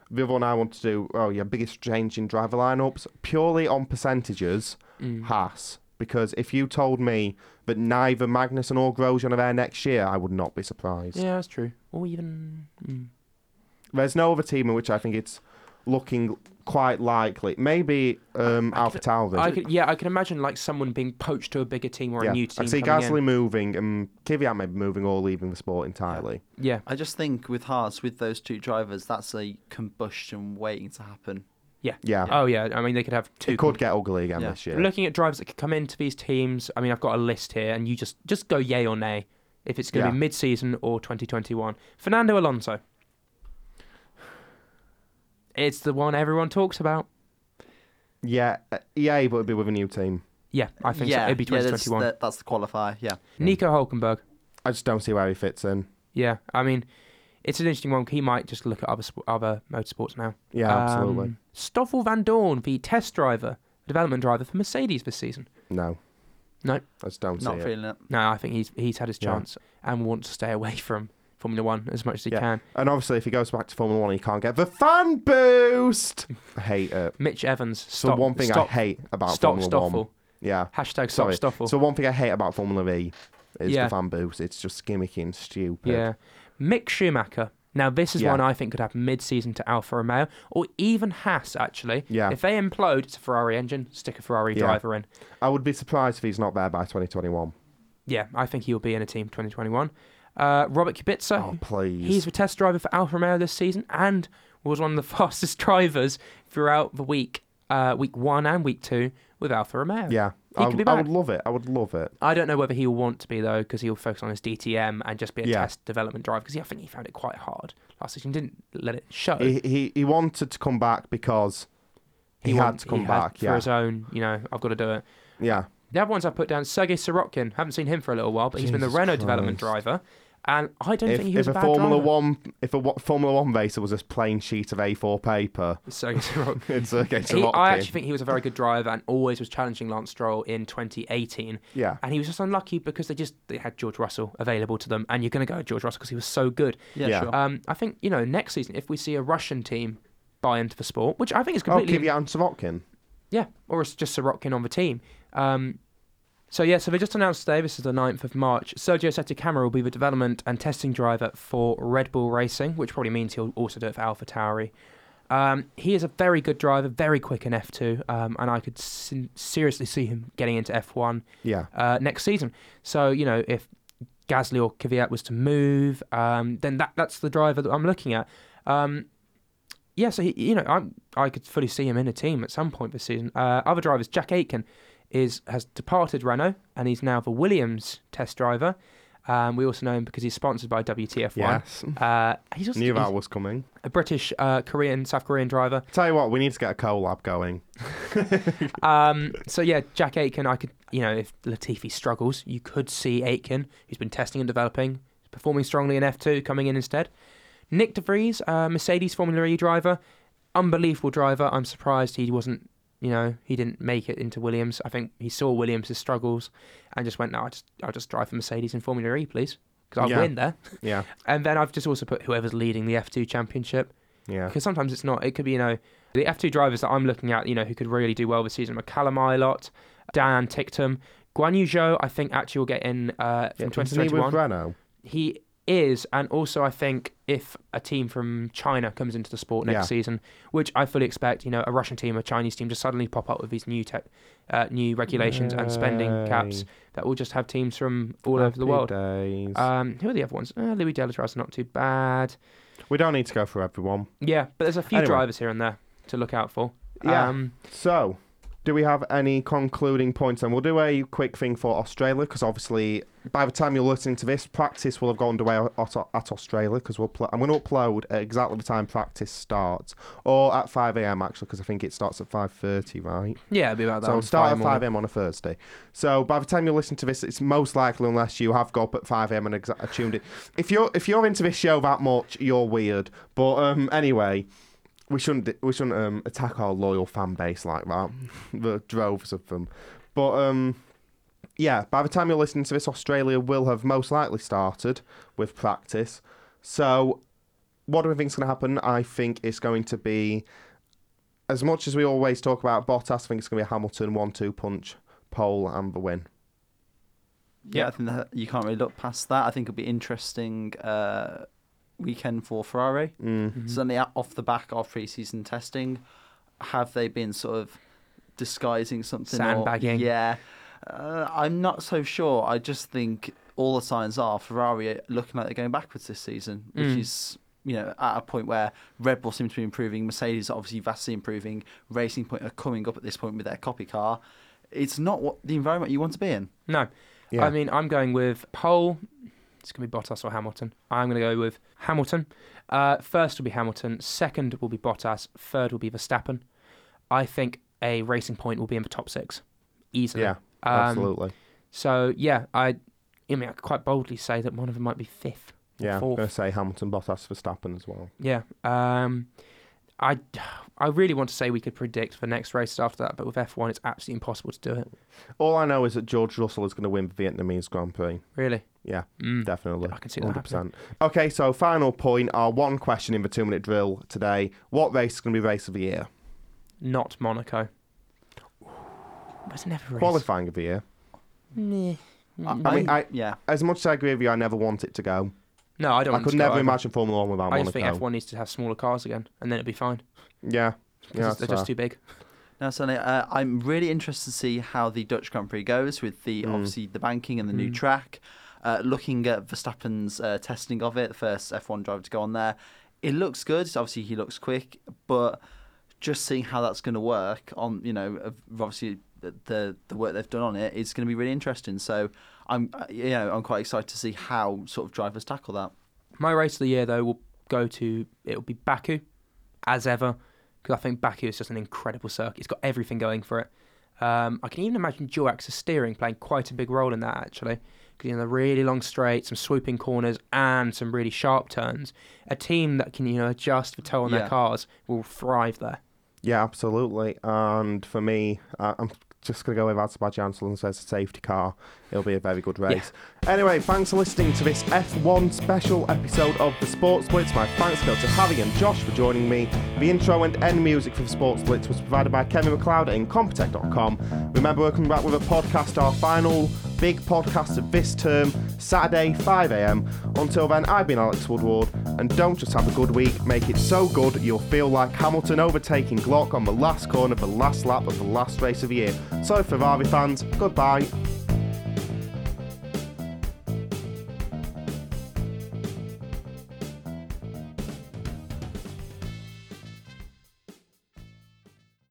S1: The other one I want to do, oh yeah, biggest change in driver lineups purely on percentages.
S2: mm,
S1: Haas, because if you told me that neither Magnussen or Grosjean are there next year, I would not be surprised.
S2: yeah, that's true. Or even mm,
S1: There's no other team in which I think it's looking quite likely. Maybe um,
S2: I- I
S1: Alpha
S2: could- I could, yeah, I can imagine like someone being poached to a bigger team or
S1: yeah.
S2: a new team.
S1: I see
S2: coming
S1: Gasly
S2: in.
S1: moving and Kvyat maybe moving or leaving the sport entirely.
S2: Yeah,
S3: I just think with Haas, with those two drivers, that's a combustion waiting to happen.
S1: Yeah, Yeah.
S2: Oh yeah, I mean they could have two.
S1: it could get ugly again
S3: Yeah.
S1: this year.
S2: Looking at drivers that could come into these teams, I mean I've got a list here, and you just just go yay or nay if it's going to
S1: Yeah.
S2: be mid-season or 2021. Fernando Alonso. It's the one everyone talks about.
S1: Yeah, uh, yeah, but it'd be with a new team.
S2: Yeah, I think
S3: yeah,
S2: so. It'd be
S3: yeah, that's
S2: 2021.
S3: the, that's the qualifier. Yeah.
S2: Nico Hulkenberg.
S1: I just don't see where he fits in.
S2: Yeah, I mean, it's an interesting one. He might just look at other sp- other motorsports now.
S1: Yeah, absolutely.
S2: Um, Stoffel Vandoorne, the test driver, development driver for Mercedes this season.
S1: No.
S2: No.
S1: I just don't
S3: Not
S1: see it.
S3: feeling it.
S2: No, I think he's he's had his
S1: Yeah.
S2: chance and wants to stay away *laughs* from Formula One as much as he
S1: Yeah.
S2: can.
S1: And obviously, if he goes back to Formula One, he can't get the fan boost. *laughs* I hate it.
S2: Mitch Evans,
S1: So one thing
S2: stop,
S1: I hate about
S2: stop
S1: Formula
S2: Stoffel.
S1: One, yeah.
S2: Hashtag stop
S1: Sorry.
S2: Stoffel.
S1: So one thing I hate about Formula E is
S2: Yeah.
S1: the fan boost. It's just gimmicky and stupid.
S2: yeah, Mick Schumacher. Now this is
S1: Yeah.
S2: one I think could happen mid-season to Alfa Romeo or even Haas. Actually,
S1: Yeah.
S2: if they implode, it's a Ferrari engine. Stick a Ferrari
S1: Yeah.
S2: driver in.
S1: I would be surprised if he's not there by 2021.
S2: Yeah, I think he'll be in a team 2021. Uh, Robert Kubica,
S1: Oh, please.
S2: He's the test driver for Alfa Romeo this season and was one of the *laughs* fastest drivers throughout the week, uh, week one and week two with Alfa Romeo.
S1: yeah.
S2: He
S1: I,
S2: could be
S1: I would love it. I would love it.
S2: I don't know whether he'll want to be though, because he'll focus on his DTM and just be a
S1: Yeah.
S2: test development driver. Because I think he found it quite hard last season. Didn't let it show.
S1: He, he he wanted to come back because he, had
S2: want-
S1: to come
S2: he had
S1: back.
S2: for
S1: Yeah.
S2: his own. You know, I've got to do it.
S1: Yeah.
S2: The other ones I put down: Sergei Sirotkin. Haven't seen him for a little while, but he's been the
S1: Jesus
S2: Renault development
S1: Christ.
S2: driver, and I don't
S1: If,
S2: think he was
S1: if
S2: a
S1: a
S2: bad
S1: Formula
S2: driver.
S1: One, if a wa- Formula One racer was a plain sheet of A4 paper,
S2: Sergei Sirotkin. *laughs*
S1: it's okay.
S2: He, I actually think he was a very good driver and always was challenging Lance Stroll in 2018.
S1: yeah.
S2: And he was just unlucky because they just they had George Russell available to them, and you're going to go with George Russell because he was so good.
S3: Yeah,
S1: Yeah.
S3: sure.
S2: Um, I think you know next season if we see a Russian team buy into the sport, which I think is
S1: Oh,
S2: completely
S1: Kvyat and Sirotkin.
S2: yeah, or it's just Sirotkin on the team. Um, so yeah, so they just announced today. This is the 9th of March. Sergio Sette Câmara will be the development and testing driver for Red Bull Racing, which probably means he'll also do it for Alpha Tauri. Um, he is a very good driver, very quick in F2, um, and I could sin- seriously see him getting into F1
S1: Yeah.
S2: uh, next season. So you know, if Gasly or Kvyat was to move, um, then that that's the driver that I'm looking at. Um, yeah, so he, you know, I I could fully see him in a team at some point this season. Uh, other drivers, Jack Aitken is has departed Renault and he's now the Williams test driver. Um, we also know him because he's sponsored by WTF1.
S1: Yes.
S2: Uh, he's also
S1: Knew that was coming.
S2: a British, uh, Korean, South Korean driver.
S1: Tell you what, we need to get a collab going. *laughs*
S2: Um, so yeah, Jack Aitken, I could, you know, if Latifi struggles, you could see Aitken, who's been testing and developing, performing strongly in F2, coming in instead. Nyck de Vries, uh, Mercedes Formula E driver, unbelievable driver. I'm surprised he wasn't, you know, he didn't make it into Williams. I think he saw Williams' struggles and just went, no, I just, I'll just drive for Mercedes in Formula E, please, because I'll
S1: Yeah.
S2: win there. *laughs*
S1: Yeah. *laughs*
S2: And then I've just also put whoever's leading the F2 championship
S1: Yeah.
S2: because sometimes it's not. It could be, you know, the F2 drivers that I'm looking at, you know, who could really do well this season are Callum Ilott, Dan Ticktum, Guan Yu Zhou, I think actually will get in uh, from
S1: Isn't he with
S2: 2021.
S1: Renault?
S2: He is, and also I think if a team from China comes into the sport next
S1: Yeah.
S2: season, which I fully expect, you know, a Russian team, a Chinese team, just suddenly pop up with these new tech, uh, new regulations and spending caps that will just have teams from all over the world.
S1: Days.
S2: Um, who are the other ones? Uh, Louis Delétraz is not too bad.
S1: We don't need to go through everyone.
S2: Yeah, but there's a few
S1: Anyway.
S2: drivers here and there to look out for.
S1: Yeah.
S2: Um,
S1: So, do we have any concluding points? And we'll do a quick thing for Australia because obviously, by the time you're listening to this, practice will have gone underway at, at Australia because we'll pl- I'm going to upload at exactly the time practice starts, or at 5 a.m. actually because I think it starts at 5:30, right?
S2: yeah, it'll be about that.
S1: So start at 5 a.m. on a Thursday. So by the time you listen to this, it's most likely, unless you have got up at 5 a.m. and exa- tuned it. If you're if you're into this show that much, you're weird. But um, anyway, we shouldn't we shouldn't um, attack our loyal fan base like that. *laughs* the droves of them. But um, yeah, by the time you're listening to this, Australia will have most likely started with practice. So what do we think is going to happen? I think it's going to be as much as we always talk about Bottas, I think it's going to be a Hamilton one-two punch, pole and the win.
S3: Yeah. I think that you can't really look past that. I think it'll be interesting uh, weekend for Ferrari.
S1: Mm.
S2: Mhm.
S3: Certainly out- off the back of pre-season testing, have they been sort of disguising something? or-
S2: Sandbagging.
S3: yeah, uh, I'm not so sure. I just think all the signs are Ferrari looking like they're going backwards this season, which
S2: Mm.
S3: is you know at a point where Red Bull seems to be improving, Mercedes are obviously vastly improving, Racing Point are coming up at this point with their copy car. It's not what the environment you want to be in.
S2: No,
S1: Yeah.
S2: I mean I'm going with pole. It's going to be Bottas or Hamilton. I'm going to go with Hamilton. Uh, first will be Hamilton. Second will be Bottas. Third will be Verstappen. I think a Racing Point will be in the top six easily.
S1: yeah,
S2: Um,
S1: absolutely.
S2: So yeah, I, I mean, I could quite boldly say that one of them might be fifth.
S1: Yeah, I'm going to say Hamilton, Bottas, Verstappen as well.
S2: Yeah. Um, I, I really want to say we could predict the next race after that, but with F1, it's absolutely impossible to do it.
S1: All I know is that George Russell is going to win the Vietnamese Grand Prix.
S2: Really.
S1: Yeah,
S2: Mm.
S1: definitely.
S2: I can see that
S1: 100%. Okay, so final point, our one question in the two minute drill today. What race is going to be race of the year?
S2: Not Monaco. There's never race.
S1: Qualifying of the year.
S2: Meh.
S1: I mean, I-
S3: yeah.
S1: As much as I agree with you, I never want it to go.
S2: No, I don't.
S1: I could never imagine Formula One without
S2: I just
S1: Monaco.
S2: think F1 needs to have smaller cars again, and then it'd be fine.
S1: Yeah,
S2: Because
S1: yeah,
S2: they're
S1: that's
S2: just too big.
S3: Now, Sonny, uh, I'm really interested to see how the Dutch Grand Prix goes with the
S1: Mm.
S3: obviously the banking and the new
S2: Mm.
S3: track. Uh, looking at Verstappen's uh, testing of it, the first F1 driver to go on there, it looks good. Obviously, he looks quick, but just seeing how that's going to work on, you know, of- obviously the, the the work they've done on it is going to be really interesting. So I'm, uh, you know, I'm quite excited to see how sort of drivers tackle that.
S2: My race of the year, though, will go to it'll be Baku, as ever, because I think Baku is just an incredible circuit. It's got everything going for it. Um, I can even imagine dual axis steering playing quite a big role in that actually, because you know the really long straights, some swooping corners, and some really sharp turns. A team that can you know adjust the toe on
S3: Yeah.
S2: their cars will thrive there.
S1: Yeah, absolutely. And for me, uh, I'm just going to go with Azerbaijan and says a safety car. It'll be a very good race. Anyway, thanks for listening to this F1 special episode of the Sports Blitz. My thanks go to Harry and Josh for joining me. The intro and end music for the Sports Blitz was provided by Kevin MacLeod at Incompetech.com. Remember, we're coming back with a podcast, our final big podcast of this term, Saturday, 5am. Until then, I've been Alex Woodward, and don't just have a good week, make it so good you'll feel like Hamilton overtaking Glock on the last corner of the last lap of the last race of the year. So, Ferrari fans, goodbye.